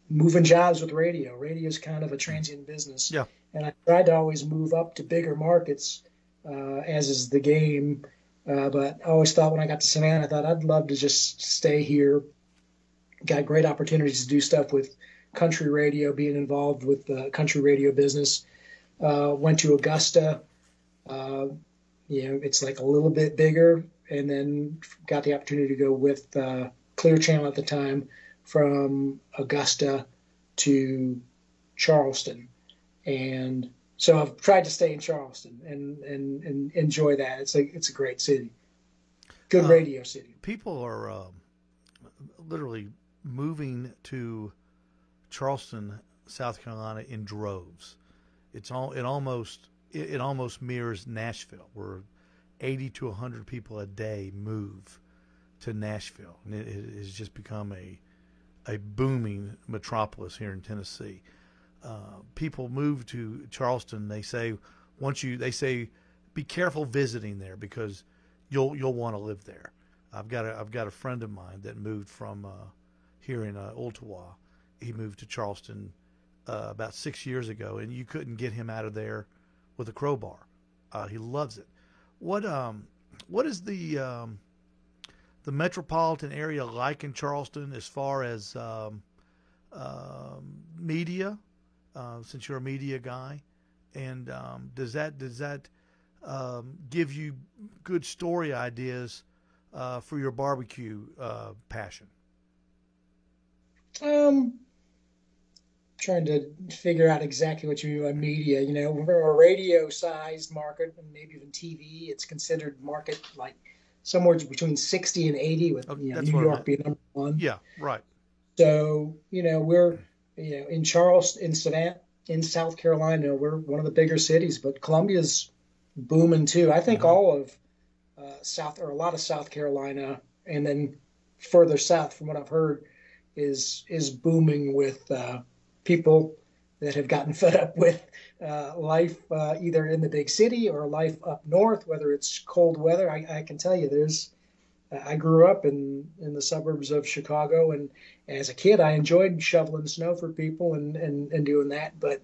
moving jobs with radio. Radio is kind of a transient business. Yeah. And I tried to always move up to bigger markets, uh, as is the game. Uh, but I always thought when I got to Savannah, I thought I'd love to just stay here. Got great opportunities to do stuff with country radio, being involved with the country radio business. Uh, went to Augusta. Uh, you know, it's like a little bit bigger, and then got the opportunity to go with uh, Clear Channel at the time from Augusta to Charleston. And so I've tried to stay in Charleston and, and, and enjoy that. It's a, it's a great city. Good uh, radio city. People are uh, literally moving to Charleston, South Carolina in droves. It's all, it almost, it, it almost mirrors Nashville where 80 to 100 people a day move to Nashville. And it, it has just become a, a booming metropolis here in Tennessee. Uh, people move to Charleston. They say once you they say be careful visiting there because you'll you'll want to live there. I've got a I've got a friend of mine that moved from uh, here in uh, Ooltewah. He moved to Charleston uh, about six years ago, and you couldn't get him out of there with a crowbar. Uh, he loves it. What um what is the um, the metropolitan area like in Charleston as far as um, um media? Uh, since you're a media guy, and um, does that does that um, give you good story ideas uh, for your barbecue uh, passion? Um, trying to figure out exactly what you mean by media. You know, we're a radio-sized market, and maybe even TV. It's considered market like somewhere between 60 and 80, with oh, you know, New York being number one. Yeah, right. So you know, we're you know in Charleston, in Savannah, in South Carolina, we're one of the bigger cities, but Columbia's booming too. I think mm-hmm. all of uh, South or a lot of South Carolina, and then further south, from what I've heard, is is booming with uh, people that have gotten [LAUGHS] fed up with uh, life uh, either in the big city or life up north, whether it's cold weather. I, I, can tell you, there's. I grew up in, in the suburbs of Chicago, and as a kid, I enjoyed shoveling snow for people and, and, and doing that. But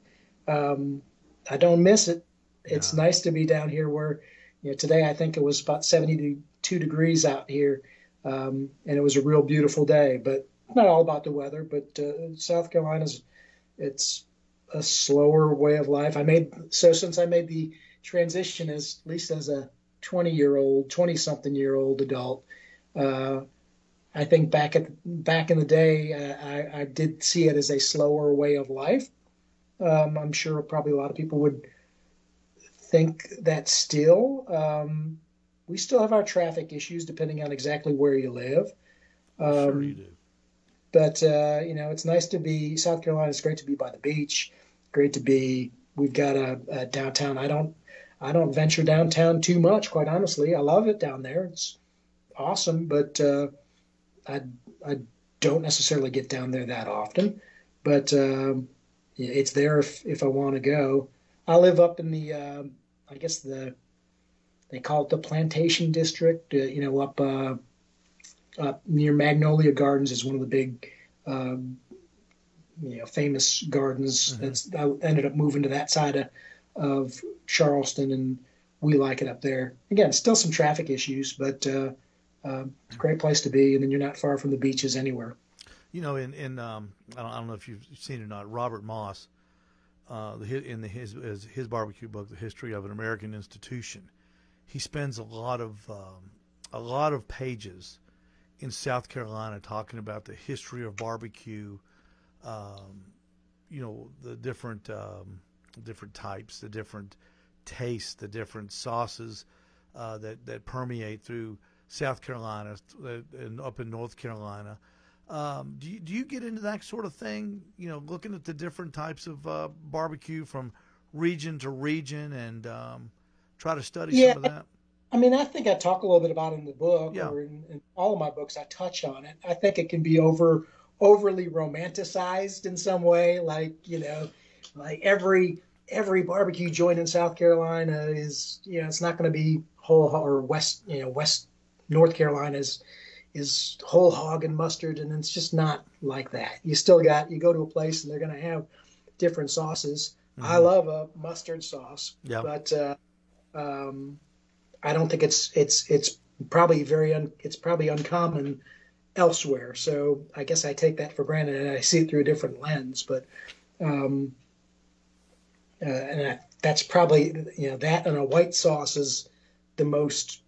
um, I don't miss it. It's yeah. nice to be down here where, you know, today I think it was about 72 degrees out here, um, and it was a real beautiful day. But not all about the weather, but uh, South Carolina's it's a slower way of life. I made so since I made the transition as at least as a 20 year old, 20 something year old adult. Uh, I think back at back in the day, uh, I, I, did see it as a slower way of life. Um, I'm sure probably a lot of people would think that still. Um, we still have our traffic issues depending on exactly where you live. Um, sure you do. But uh, you know, it's nice to be South Carolina. It's great to be by the beach. Great to be. We've got a, a downtown. I don't. I don't venture downtown too much, quite honestly. I love it down there. It's awesome, but uh, I I don't necessarily get down there that often. But um, it's there if if I want to go. I live up in the uh, I guess the they call it the plantation district. Uh, you know, up uh, uh, near Magnolia Gardens is one of the big, um, you know, famous gardens. Mm-hmm. That's I ended up moving to that side of, of Charleston, and we like it up there. Again, still some traffic issues, but uh, uh, great place to be, and then you're not far from the beaches anywhere. You know, in in um, I, don't, I don't know if you've seen it or not. Robert Moss, uh, in the, his his barbecue book, The History of an American Institution, he spends a lot of um, a lot of pages in South Carolina talking about the history of barbecue, um, you know, the different um, different types, the different tastes, the different sauces uh, that that permeate through South Carolina and up in North Carolina. Um, do you do you get into that sort of thing? You know, looking at the different types of uh, barbecue from region to region and um, try to study yeah. some of that. I mean, I think I talk a little bit about it in the book yeah. or in, in, all of my books. I touch on it. I think it can be over overly romanticized in some way, like you know, like every every barbecue joint in South Carolina is you know it's not going to be whole or west you know west North Carolina is is whole hog and mustard, and it's just not like that. You still got you go to a place and they're going to have different sauces. Mm-hmm. I love a mustard sauce, yeah. but uh, um, I don't think it's it's it's probably very un, it's probably uncommon elsewhere. So I guess I take that for granted and I see it through a different lens. But um, uh, and I, that's probably you know that and a white sauce is the most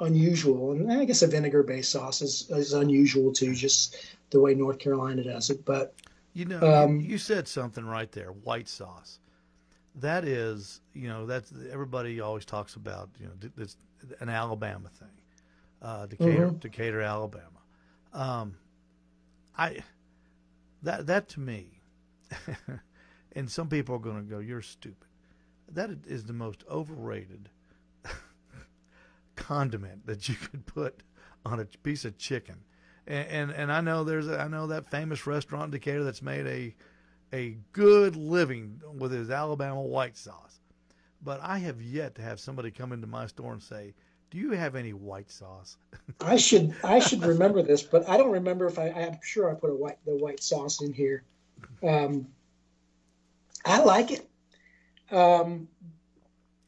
unusual, and I guess a vinegar-based sauce is, is unusual too, just the way North Carolina does it. But you know, um, you, you said something right there, white sauce that is, you know, that's everybody always talks about, you know, it's an Alabama thing, uh, Decatur, mm-hmm. Decatur, Alabama. Um, I that that to me, [LAUGHS] and some people are going to go, "You're stupid." That is the most overrated [LAUGHS] condiment that you could put on a piece of chicken. And, and and I know there's a, I know that famous restaurant in Decatur that's made a a good living with his Alabama white sauce. But I have yet to have somebody come into my store and say, "Do you have any white sauce?" [LAUGHS] I should I should remember this, but I don't remember if I. I'm sure I put a white the white sauce in here. Um, I like it. Um,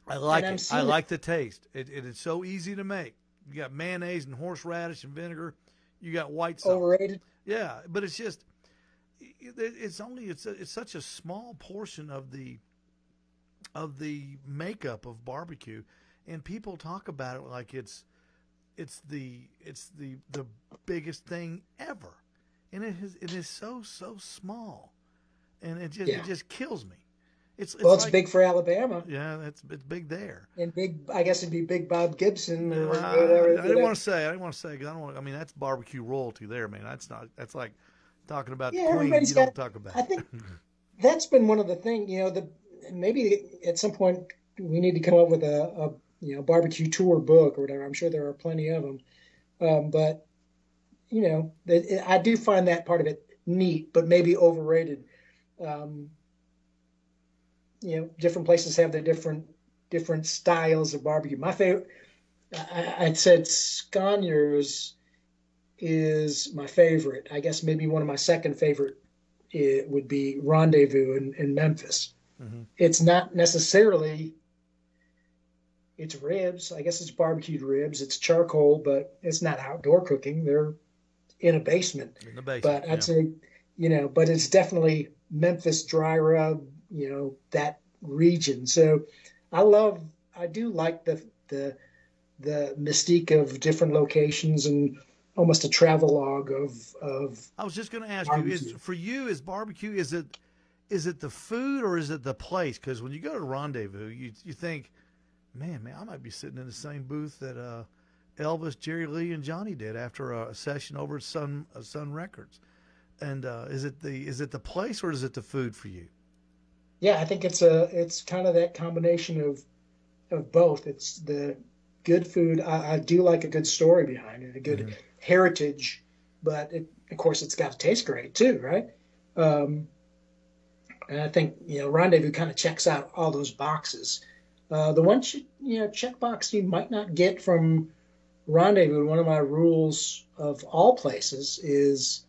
I like it. I like the taste. It, it is so easy to make. you got mayonnaise and horseradish and vinegar. You got white sauce. Overrated. Yeah, but it's just it's only it's a, it's such a small portion of the of the makeup of barbecue, and people talk about it like it's it's the it's the the biggest thing ever, and it is it is so so small, and it just Yeah. it just kills me. It's, it's Well, it's like- big for Alabama, Yeah, it's it's big there. and big. I guess it'd be Big Bob Gibson or Uh, whatever. I didn't want to say. I didn't want to say because I don't. Want, I mean, that's barbecue royalty there, man. That's not. That's like talking about Yeah, the queen. You got- don't talk about. I think [LAUGHS] that's been one of the things. You know, the maybe at some point we need to come up with a, a you know barbecue tour book or whatever. I'm sure there are plenty of them, um, but you know, I do find that part of it neat, but maybe overrated. Um, you know, different places have their different different styles of barbecue. My favorite, I, I'd said Sconyers is my favorite. I guess maybe one of my second favorite it would be Rendezvous in, in Memphis. Mhm. It's not necessarily it's ribs. I guess it's barbecued ribs. It's charcoal, but it's not outdoor cooking. They're in a basement. in the basement. But I'd yeah. say, you know, but it's definitely Memphis dry rub, you know, that region. So I love, I do like the the the mystique of different locations and almost a travelogue of of I was just going to ask you: Is for you is barbecue? Is it is it the food or is it the place? Because when you go to Rendezvous, you you think, man, man, I might be sitting in the same booth that uh, Elvis, Jerry Lee, and Johnny did after a session over at Sun uh, Sun Records. And uh, is it the is it the place or is it the food for you? yeah. I think it's a it's kind of that combination of of both. It's the good food. I, I do like a good story behind it, a good heritage, but it, of course it's got to taste great too, right? Um, and I think you know Rendezvous kind of checks out all those boxes. Uh, the one ch- you know checkbox you might not get from Rendezvous. One of my rules of all places is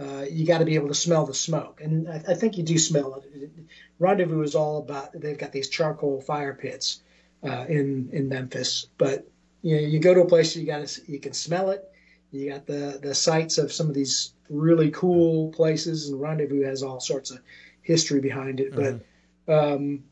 uh, you got to be able to smell the smoke, and I, I think you do smell it. Rendezvous is all about they've got these charcoal fire pits uh, in in Memphis, but you know you go to a place you got to you can smell it. You got the the sites of some of these really cool places, and Rendezvous has all sorts of history behind it. But um,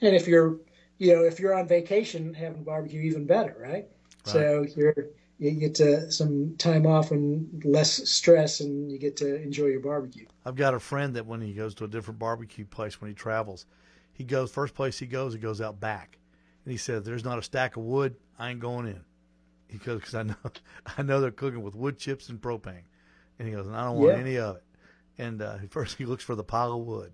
and if you're you know if you're on vacation, having barbecue even better, right? So you're you get to some time off and less stress, and you get to enjoy your barbecue. I've got a friend that when he goes to a different barbecue place when he travels, he goes first place he goes, he goes out back, and he said, "There's not a stack of wood, I ain't going in." He goes because I know [LAUGHS] I know they're cooking with wood chips and propane, and he goes, and I don't want Yeah. any of it. And uh, [LAUGHS] first he looks for the pile of wood.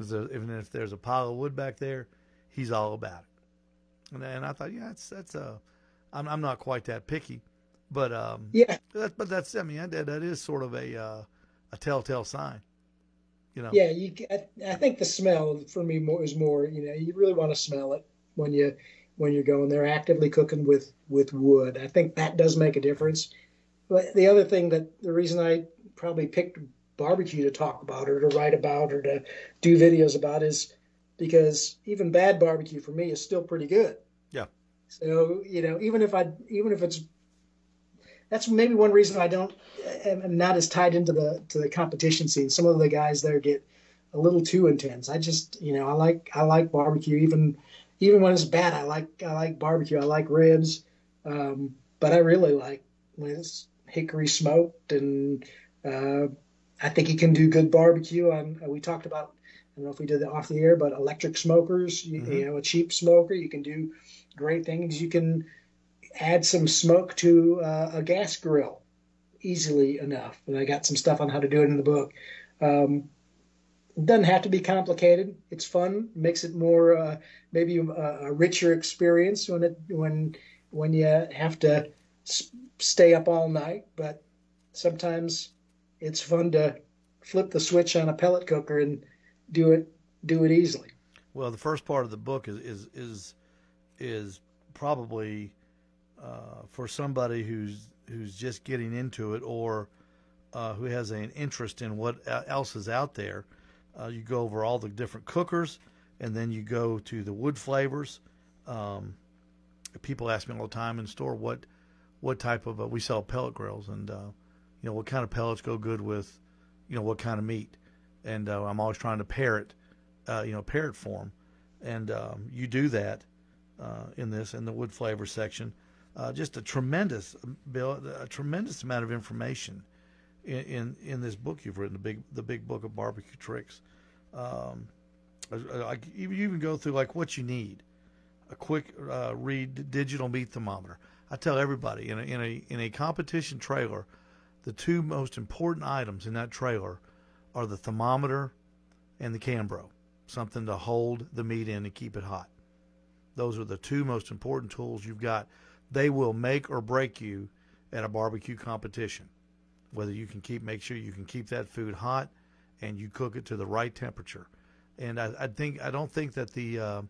Even if there's a pile of wood back there, he's all about it. And, and I thought, yeah, that's that's uh, I'm I'm not quite that picky, but um, Yeah, that, but that's I mean that, that is sort of a uh, a telltale sign, you know. Yeah, you. I, I think the smell for me more is more. You know, you really want to smell it when you when you're going there actively cooking with with wood. I think that does make a difference. But the other thing that the reason I probably picked barbecue to talk about or to write about or to do videos about is because even bad barbecue for me is still pretty good. Yeah. So you know, even if I even if it's that's maybe one reason I don't am not as tied into the to the competition scene. Some of the guys there get a little too intense. I just you know I like I like barbecue even even when it's bad. I like I like barbecue. I like ribs, um, but I really like when it's hickory smoked and uh, I think you can do good barbecue. On we talked about I don't know if we did it off the air, but electric smokers. You, you know, a cheap smoker, you can do great things. You can add some smoke to uh, a gas grill easily enough. And I got some stuff on how to do it in the book. Um, doesn't have to be complicated. It's fun. Makes it more uh, maybe a, a richer experience when it when when you have to stay up all night. But sometimes it's fun to flip the switch on a pellet cooker and do it do it easily. Well, the first part of the book is is is is probably uh, for somebody who's who's just getting into it or uh, who has an interest in what else is out there. Uh, you go over all the different cookers, and then you go to the wood flavors. Um, people ask me all the time in store what what type of uh, we sell pellet grills, and uh, you know what kind of pellets go good with, you know what kind of meat, and uh, I'm always trying to pair it, you know, pair it for them, and um, you do that in this in the wood flavor section. Uh, just a tremendous, Bill, a tremendous amount of information in, in, in this book you've written, the big the big book of barbecue tricks. Um, I, you even go through like what you need, a quick uh, read digital meat thermometer. I tell everybody in a, in a in a competition trailer, the two most important items in that trailer are the thermometer and the Cambro, something to hold the meat in and keep it hot. Those are the two most important tools you've got. They will make or break you at a barbecue competition. Whether you can keep make sure you can keep that food hot and you cook it to the right temperature. And I, I think I don't think that the uh,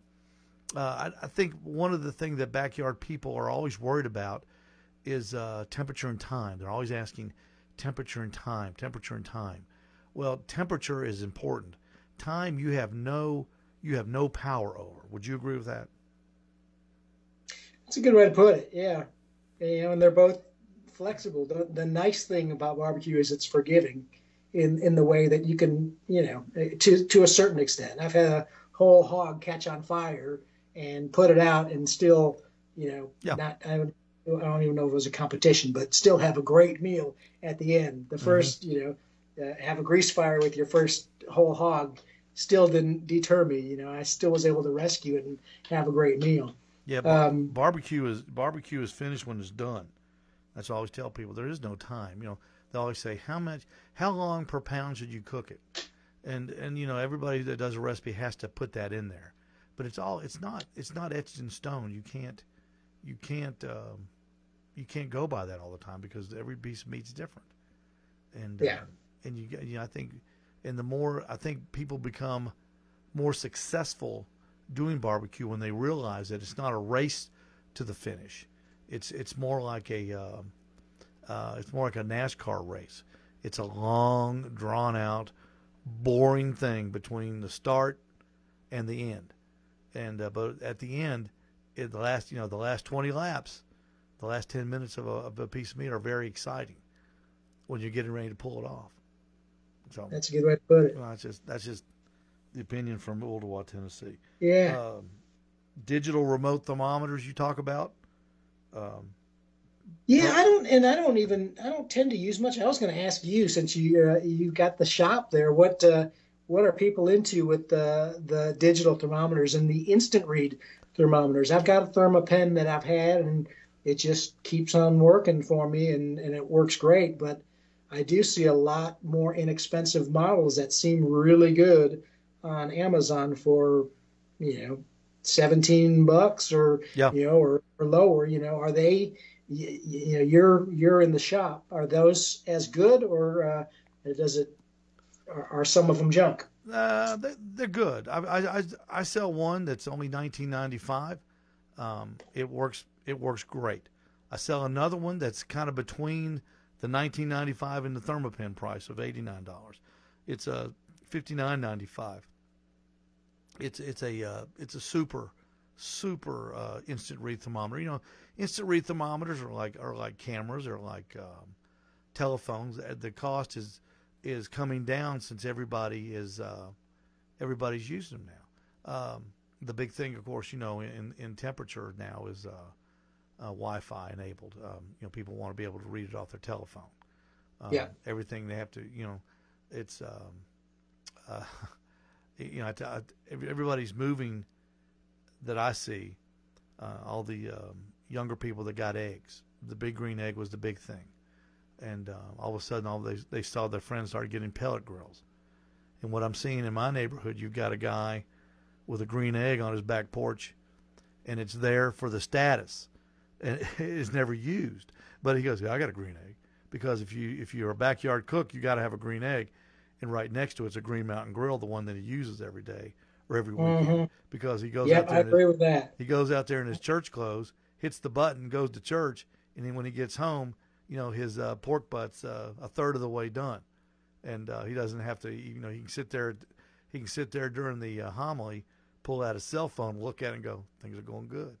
uh, I, I, think one of the things that backyard people are always worried about is uh, temperature and time. They're always asking temperature and time, temperature and time. Well, temperature is important. Time you have no you have no power over. Would you agree with that? That's a good way to put it. Yeah, you know, and they're both flexible. The, the nice thing about barbecue is it's forgiving in in the way that you can, you know, to to a certain extent. I've had a whole hog catch on fire and put it out and still, you know, yeah. not I don't, I don't even know if it was a competition, but still have a great meal at the end. The 1st mm-hmm. you know, uh, have a grease fire with your first whole hog still didn't deter me. You know, I still was able to rescue it and have a great meal. Yeah, bar- um, barbecue is barbecue is finished when it's done. That's what I always tell people. There is no time. You know, they always say how much, how long per pound should you cook it, and and you know everybody that does a recipe has to put that in there but it's all it's not it's not etched in stone. You can't you can't um, you can't go by that all the time because every piece of meat's different. And yeah, uh, and you you know I think and the more I think people become more successful doing barbecue when they realize that it's not a race to the finish. It's it's more like a uh, uh, it's more like a NASCAR race. It's a long, drawn out, boring thing between the start and the end and uh, but at the end, in the last you know the last 20 laps, the last 10 minutes of a, of a piece of meat are very exciting when you're getting ready to pull it off. So that's a good way to put it. Well, that's just that's just the opinion from Ooltewah, Tennessee. Yeah. Um, digital remote thermometers you talk about. Um, yeah, I don't, and I don't even, I don't tend to use much. I was going to ask you since you uh, you got the shop there. What uh, what are people into with the the digital thermometers and the instant read thermometers? I've got a Thermapen that I've had and it just keeps on working for me and, and it works great. But I do see a lot more inexpensive models that seem really good on Amazon for, you know, 17 bucks or, yeah. you know, or, or lower, you know, are they, you, you know, you're, you're in the shop. Are those as good or uh, does it are, are some of them junk? Uh, they, they're good. I, I, I sell one that's only 1995. Um, it works. It works great. I sell another one that's kind of between the 1995 and the Thermapen price of $89. It's a 59.95. It's it's a uh, it's a super super uh, instant read thermometer. You know, instant read thermometers are like are like cameras or like um, telephones. The cost is is coming down since everybody is uh, everybody's using them now. Um, the big thing, of course, you know, in, in temperature now is uh, uh, Wi-Fi enabled. Um, you know, people want to be able to read it off their telephone. Um, yeah. Everything they have to, you know, it's, [LAUGHS] you know, everybody's moving that I see. Uh, all the um, younger people that got eggs. The big green egg was the big thing and uh, all of a sudden, all they they saw their friends started getting pellet grills. And what I'm seeing in my neighborhood, you've got a guy with a green egg on his back porch, and it's there for the status, and [LAUGHS] it's never used. But he goes, yeah, "I got a green egg," because if you if you're a backyard cook, you got to have a green egg, and right next to it's a Green Mountain Grill, the one that he uses every day or every weekend, mm-hmm. because he goes. Yep, out there I agree with that. He goes out there in his church clothes, hits the button, goes to church, and then when he gets home, you know his uh, pork butts uh, a third of the way done, and uh, he doesn't have to. You know, he can sit there. He can sit there during the uh, homily, pull out his cell phone, look at it, and go, "Things are going good.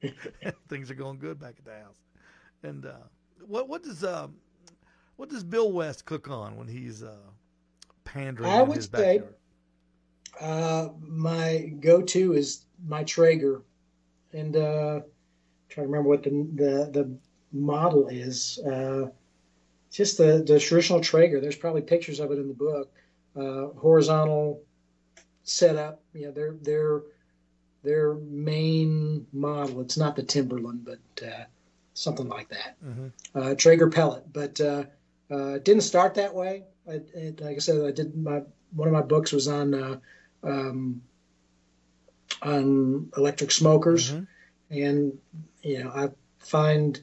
[LAUGHS] Things are going good back at the house." And uh, what what does uh, what does Bill West cook on when he's uh, pandering I would say- Uh, my go-to is my Traeger, and uh, trying to remember what the the, the model is. Uh, just the, the traditional Traeger. There's probably pictures of it in the book. Uh, horizontal setup. Yeah, their their their main model. It's not the Timberline, but uh, something like that. hmm uh, Traeger pellet, but uh, uh, it didn't start that way. I, it, like I said, I did my one of my books was on uh, um, on electric smokers, Mhm. and you know I find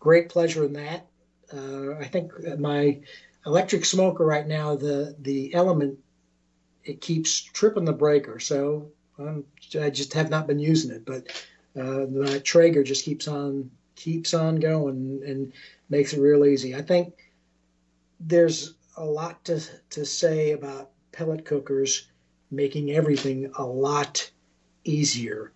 great pleasure in that. Uh, I think my electric smoker right now, the the element, it keeps tripping the breaker, so I'm, I just have not been using it. But uh, my Traeger just keeps on keeps on going and makes it real easy. I think there's a lot to to say about pellet cookers making everything a lot easier.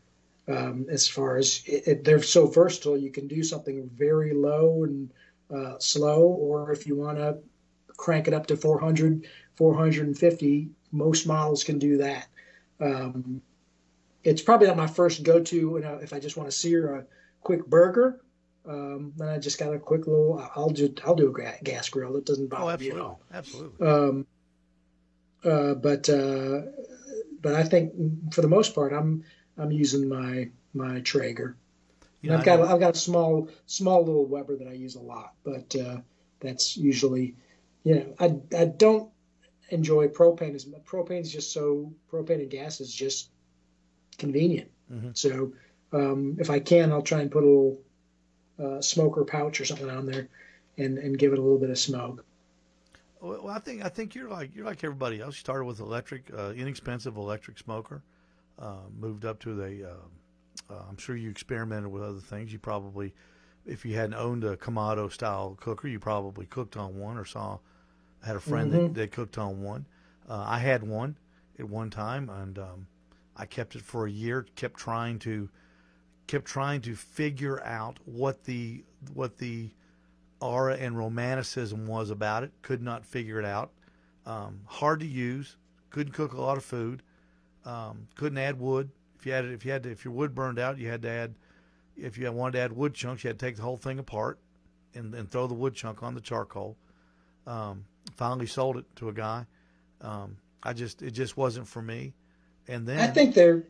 Um, as far as it, it, they're so versatile, you can do something very low and uh, slow, or if you want to crank it up to 400, 450, most models can do that. Um, it's probably not my first go-to you know, if I just want to sear a quick burger. Um, then I just got a quick little. I'll do I'll do a gas grill. It doesn't Oh, bother me at absolutely, all. absolutely. Um, uh, but uh, but I think for the most part, I'm I'm using my my Traeger. You know, I've got I've got a small small little Weber that I use a lot, but uh, that's usually you know I I don't enjoy propane as much. Propane is just so propane and gas is just convenient. Mhm. So um, if I can, I'll try and put a little uh, smoker pouch or something on there, and and give it a little bit of smoke. Well, I think I think you're like you're like everybody else. You started with electric, uh, inexpensive electric smoker, uh, moved up to the. Uh, uh, I'm sure you experimented with other things. You probably, if you hadn't owned a Kamado style cooker, you probably cooked on one or saw had a friend that, Mhm. that cooked on one. Uh, I had one at one time, and um, I kept it for a year. Kept trying to, kept trying to figure out what the what the aura and romanticism was about it. Could not figure it out. Um, hard to use. Couldn't cook a lot of food. Um, couldn't add wood. If you had if you had to, if your wood burned out, you had to add. If you wanted to add wood chunks, you had to take the whole thing apart and, and throw the wood chunk on the charcoal. Um, finally sold it to a guy. Um, I just it just wasn't for me. And then I think they're,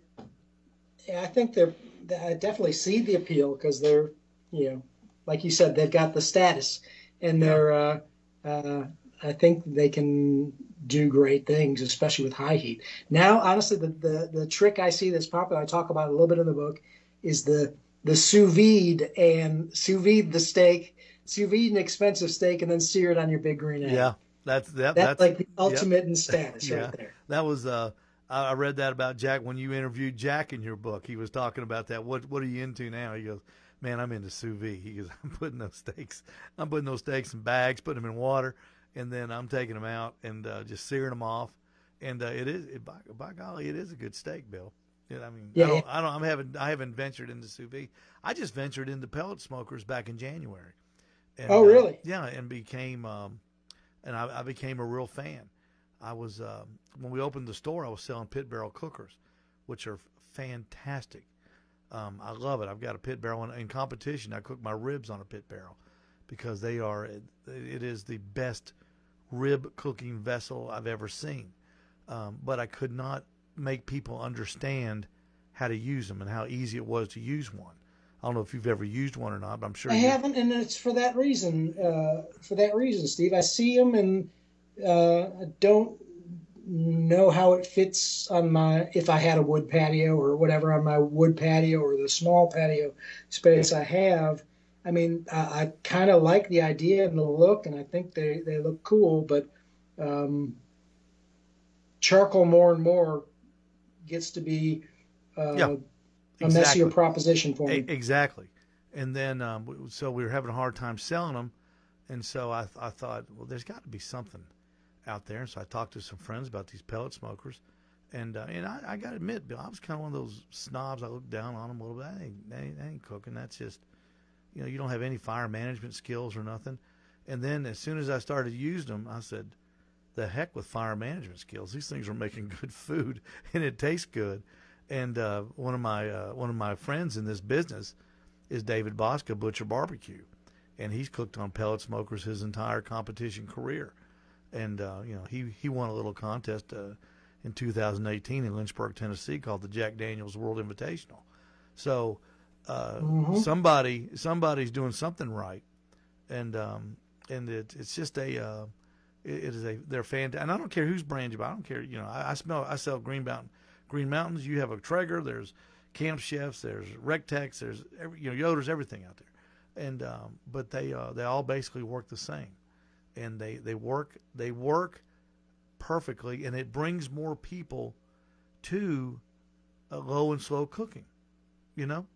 I think they're, I definitely see the appeal because they're, you know, like you said, they've got the status and they're, uh, uh, I think they can do great things, especially with high heat. Now, honestly, the, the, the trick I see that's popular, I talk about a little bit in the book, is the, the sous vide and sous vide the steak, sous vide an expensive steak and then sear it on your big green egg. yeah, that's that, That's, that's like the ultimate in status Yeah. right there. That was uh, I I read that about Jack when you interviewed Jack in your book. He was talking about that. What what are you into now? He goes, man, I'm into sous vide. He goes, [LAUGHS] I'm putting those steaks, I'm putting those steaks in bags, putting them in water, and then I'm taking them out and uh, just searing them off. And uh, it is, it, by, by golly, it is a good steak, Bill. Yeah, I mean, Yeah, I don't, I don't, I'm having, I haven't ventured into sous vide. I just ventured into pellet smokers back in January. And, Oh, uh, really? yeah, and became, um, and I, I became a real fan. I was um, when we opened the store, I was selling pit barrel cookers, which are fantastic. Um, I love it. I've got a pit barrel in, in competition. I cook my ribs on a pit barrel because they are it, it is the best rib cooking vessel I've ever seen. Um, but I could not make people understand how to use them and how easy it was to use one. I don't know if you've ever used one or not, but I'm sure I you- haven't, and it's for that reason. Uh, for that reason, Steve, I see them and uh, I don't know how it fits on my if I had a wood patio or whatever on my wood patio or the small patio space I have. I mean, I, I kind of like the idea and the look, and I think they they look cool, but um, charcoal more and more gets to be uh, Yeah, a messier proposition for me. Exactly. And then, um, so we were having a hard time selling them. And so I, I thought, well, there's got to be something out there. And so I talked to some friends about these pellet smokers. And uh, and I, I got to admit, Bill, I was kind of one of those snobs. I looked down on them a little bit. I ain't, ain't, ain't cooking. That's just, you know, you don't have any fire management skills or nothing. And then as soon as I started using them, I said, the heck with fire management skills. These things are making good [LAUGHS] food and it tastes good. And uh, one of my uh, one of my friends in this business is David Bouska Butcher Barbecue, and he's cooked on pellet smokers his entire competition career. And uh, you know he he won a little contest uh, in 2018 in Lynchburg, Tennessee, called the Jack Daniel's World Invitational. So uh, mm-hmm. somebody somebody's doing something right, and um, and it, it's just a uh, it, it is a they're fantastic. And I don't care whose brand you buy. I don't care. You know, I, I smell I sell Green Mountain Green Mountains. You have a Traeger. There's Camp Chefs. There's Rec Tec. There's every, you know Yoder's everything out there, and um, but they uh, they all basically work the same, and they they work they work perfectly, and it brings more people to low and slow cooking. You know.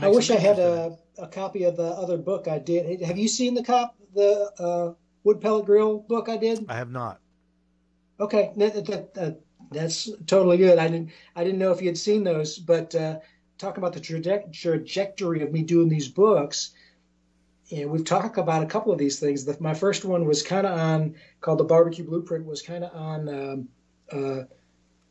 I wish I had a, a copy of the other book I did. Have you seen the cop the uh, wood pellet grill book I did? I have not. Okay, that, that, that, that's totally good. I didn't I didn't know if you had seen those, but uh, talking about the traje- trajectory of me doing these books, and we've talked about a couple of these things. The, my first one was kind of on called the barbecue blueprint was kind of on um, uh,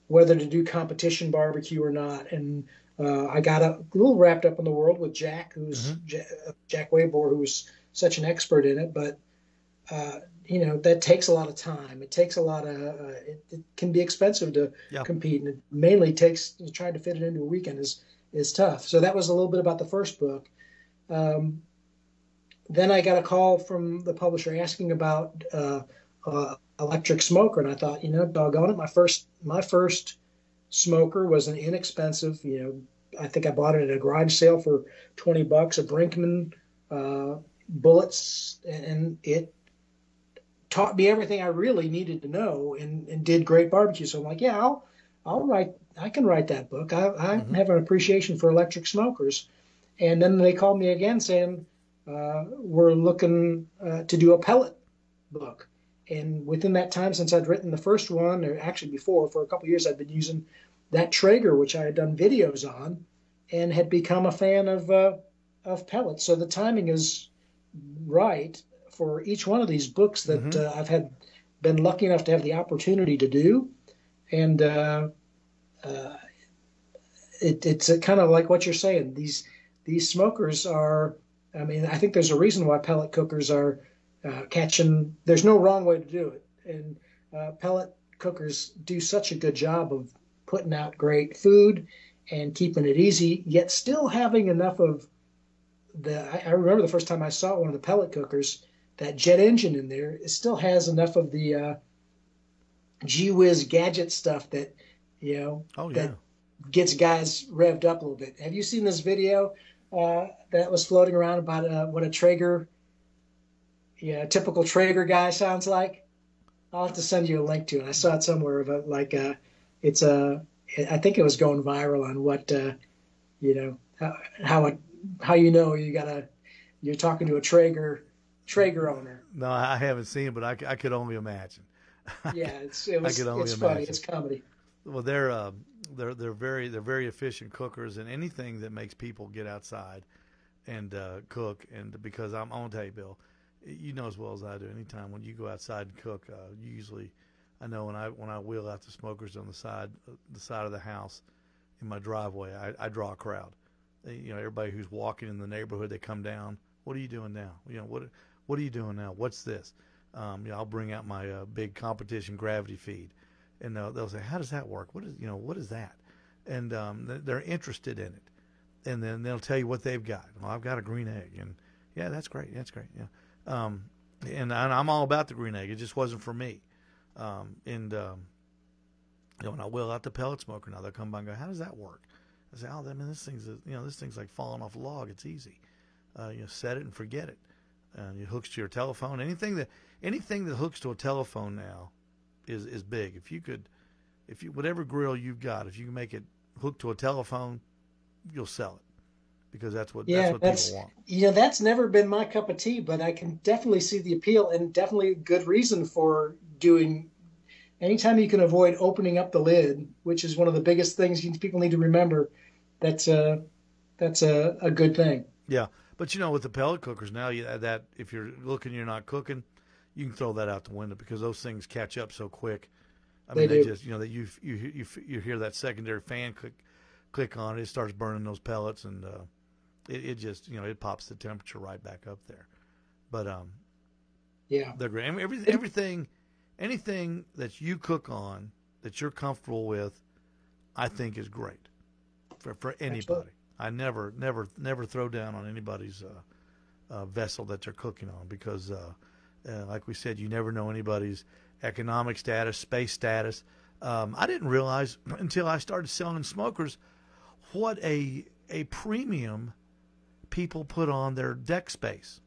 whether to do competition barbecue or not, and uh, I got a little wrapped up in the world with Jack, who's mm-hmm. J- Jack Waiboer, who's such an expert in it, but uh, you know that takes a lot of time. It takes a lot of. Uh, it, it, can be expensive to compete, and it mainly takes trying to fit it into a weekend is is tough. So that was a little bit about the first book. Um, then I got a call from the publisher asking about uh, uh, electric smoker, and I thought, you know, doggone it, my first my first smoker was an inexpensive, you know, I think I bought it at a garage sale for twenty bucks, a Brinkmann uh, bullets, and it taught me everything I really needed to know and, and did great barbecue. So I'm like, yeah, I'll, I'll write, I can write that book. I, I mm-hmm. have an appreciation for electric smokers. And then they called me again saying, uh, we're looking uh, to do a pellet book. And within that time, since I'd written the first one, or actually before, for a couple years, I'd been using that Traeger, which I had done videos on, and had become a fan of uh, of pellets. So the timing is right for each one of these books that mm-hmm. uh, I've had been lucky enough to have the opportunity to do, and uh, uh, it, it's kind of like what you're saying. These these smokers are. I mean, I think there's a reason why pellet cookers are uh, catching. There's no wrong way to do it, and uh, pellet cookers do such a good job of putting out great food and keeping it easy, yet still having enough of the. I, I remember the first time I saw one of the pellet cookers that jet engine in there, it still has enough of the uh, gee whiz gadget stuff that you know oh, yeah. that gets guys revved up a little bit. Have you seen this video uh, that was floating around about uh, what a Traeger, yeah, a typical Traeger guy sounds like? I'll have to send you a link to it. I saw it somewhere of it, like uh, it's a. I think it was going viral on what uh, you know how how, it, how you know you gotta you're talking to a Traeger Traeger owner. No, I haven't seen it, but I, I could only imagine. Yeah, it's it [LAUGHS] was, it's imagine. funny. It's comedy. Well, they're uh, they're they're very they're very efficient cookers, and anything that makes people get outside and uh, cook. And because I'm, gonna tell you, Bill, you know as well as I do. Anytime when you go outside and cook, uh, usually, I know when I when I wheel out the smokers on the side the side of the house in my driveway, I, I draw a crowd. You know, everybody who's walking in the neighborhood, they come down. What are you doing now? You know what what are you doing now? What's this? Um, you know, I'll bring out my uh, big competition gravity feed, and they'll, they'll say, "How does that work? What is you know what is that?" And um, they're interested in it, and then they'll tell you what they've got. Well, I've got a green egg, and yeah, that's great. That's great. Yeah, um, and, and I'm all about the green egg. It just wasn't for me. Um, and um, you know, when I wheel out the pellet smoker, now they'll come by and go, "How does that work?" I say, "Oh, I mean, this thing's you know, this thing's like falling off a log. It's easy. Uh, you know, set it and forget it." and it hooks to your telephone. Anything that anything that hooks to a telephone now is is big. If you could, if you whatever grill you've got, if you can make it hook to a telephone, you'll sell it because that's what yeah, that's what that's, people want. You know, that's never been my cup of tea, but I can definitely see the appeal and definitely a good reason for doing. Anytime you can avoid opening up the lid, which is one of the biggest things people need to remember, that's a that's a, a good thing. Yeah, But you know, with the pellet cookers now, you that if you're looking, you're not cooking, you can throw that out the window because those things catch up so quick. I They mean, they do. just you know that you you you you hear that secondary fan click click on it, it starts burning those pellets, and uh, it, it just you know it pops the temperature right back up there. But um, Yeah. they're great. I mean, every, everything, anything that you cook on that you're comfortable with, I think is great for for anybody. Absolutely. I never, never, never throw down on anybody's uh, uh, vessel that they're cooking on because, uh, like we said, you never know anybody's economic status, space status. Um, I didn't realize [CLEARS THROAT] until I started selling smokers what a a premium people put on their deck space.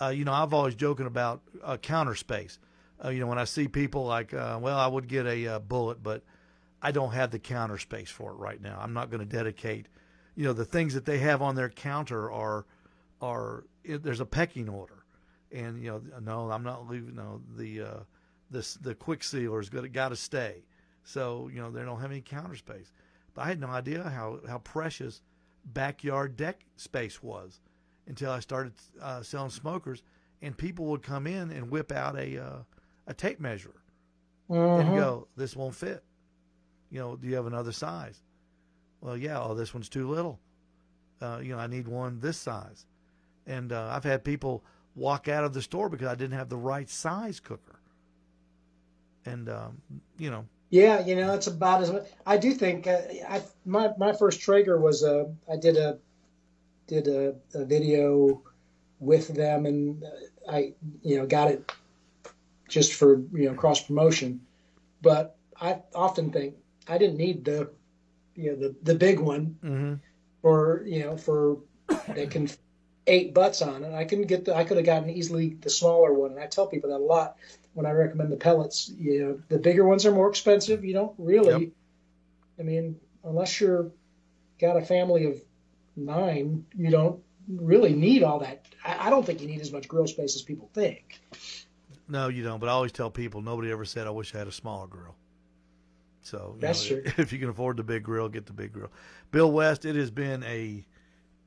Uh, you know, I've always joking about uh, counter space. Uh, you know, when I see people like, uh, well, I would get a uh, bullet, but I don't have the counter space for it right now. I'm not going to dedicate. You know, the things that they have on their counter are are there's a pecking order, and you know, no, I'm not leaving. No, the uh, this the quick sealer is got got to stay. So you know, they don't have any counter space. But I had no idea how how precious backyard deck space was until I started uh, selling smokers, and people would come in and whip out a uh, a tape measure and Mhm. go, "This won't fit." You know, do you have another size? Well, yeah. Oh, this one's too little. Uh, you know, I need one this size. And uh, I've had people walk out of the store because I didn't have the right size cooker. And um, you know, Yeah, you know, it's about as much. I do think uh, I my my first Traeger was a I did a did a, a video with them, and uh, I you know got it just for you know cross promotion. But I often think I didn't need the you know the the big one mm-hmm. for you know for that can eight butts on it. I couldn't get the I could have gotten easily the smaller one, and I tell people that a lot when I recommend the pellets. You know, the bigger ones are more expensive. You don't really, Yep. I mean, unless you're got a family of nine, you don't really need all that. I, I don't think you need as much grill space as people think. No, you don't. But I always tell people nobody ever said I wish I had a smaller grill. So That's know, true. [LAUGHS] If you can afford the big grill, get the big grill. Bill West, it has been a,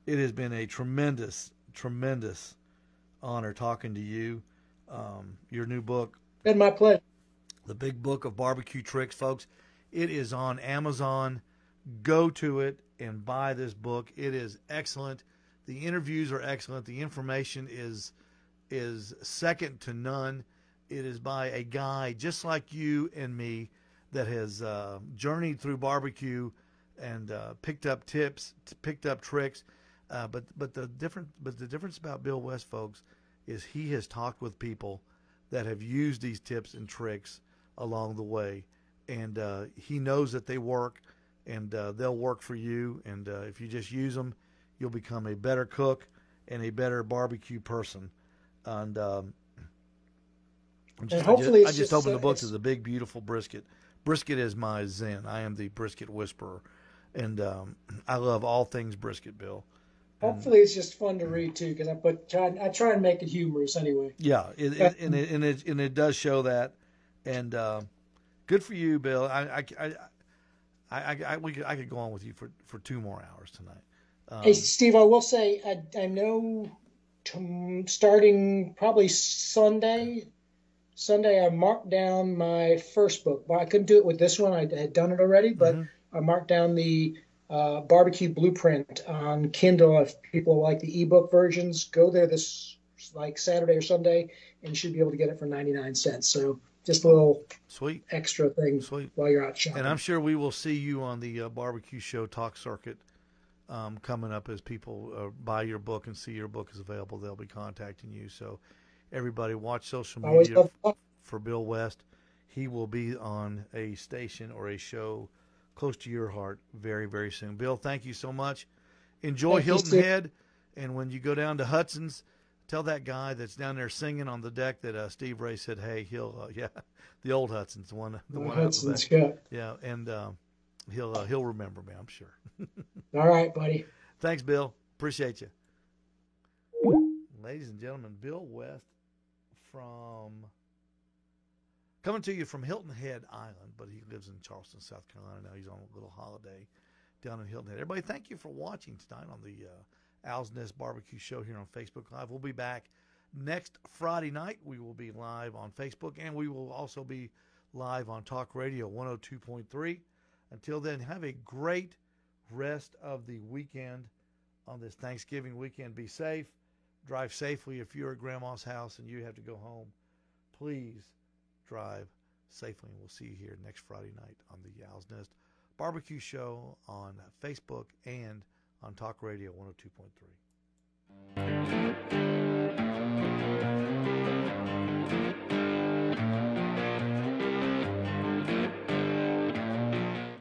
it has been a tremendous, tremendous honor talking to you. Um, your new book, Been my pleasure. the Big Book of Barbecue Tricks, folks. It is on Amazon. Go to it and buy this book. It is excellent. The interviews are excellent. The information is is second to none. It is by a guy just like you and me that has uh, journeyed through barbecue and uh, picked up tips, t- picked up tricks. Uh, but but the different but the difference about Bill West, folks, is he has talked with people that have used these tips and tricks along the way, and uh, he knows that they work, and uh, they'll work for you. And uh, if you just use them, you'll become a better cook and a better barbecue person. And um, just, hopefully I just, I just opened uh, the book to the big beautiful brisket. Brisket is my zen. I am the brisket whisperer, and um, I love all things brisket, Bill. Hopefully, it's just fun to read too, because I put try I try and make it humorous anyway. Yeah, it, it, and it and it and it does show that, and uh, good for you, Bill. I I I, I, I, we could, I could go on with you for, for two more hours tonight. Um, Hey, Steve, I will say I, I know t- starting probably Sunday, Sunday I marked down my first book. Well, I couldn't do it with this one. I had done it already, but I marked down the uh, barbecue blueprint on Kindle. If people like the ebook versions, go there this like Saturday or Sunday, and you should be able to get it for 99 cents. So just a little sweet, extra thing Sweet. while you're out shopping. and I'm sure we will see you on the uh, barbecue show talk circuit um, coming up as people uh, buy your book and see your book is available. They'll be contacting you. So everybody, watch social media talk. for Bill West. He will be on a station or a show close to your heart very, very soon. Bill, thank you so much. Enjoy Thank Hilton. Head, and when you go down to Hudson's, tell that guy that's down there singing on the deck that uh, Steve Ray said, "Hey, he'll uh, [LAUGHS] yeah, the old Hudson's the one, the one the Hudson's back. good. yeah, and um, he'll uh, he'll remember me, I'm sure. [LAUGHS] All right, buddy. Thanks, Bill. Appreciate you. Ladies and gentlemen, Bill West from coming to you from Hilton Head Island, but he lives in Charleston, South Carolina now. He's on a little holiday down in Hilton Head. Everybody, thank you for watching tonight on the uh, Owl's Nest Barbecue Show here on Facebook Live. We'll be back next Friday night. We will be live on Facebook and we will also be live on Talk Radio 102.3. Until then, have a great rest of the weekend on this Thanksgiving weekend. Be safe. Drive safely if you're at grandma's house and you have to go home. Please drive safely, and we'll see you here next Friday night on the Owl's Nest Barbecue Show on Facebook and on Talk Radio 102.3.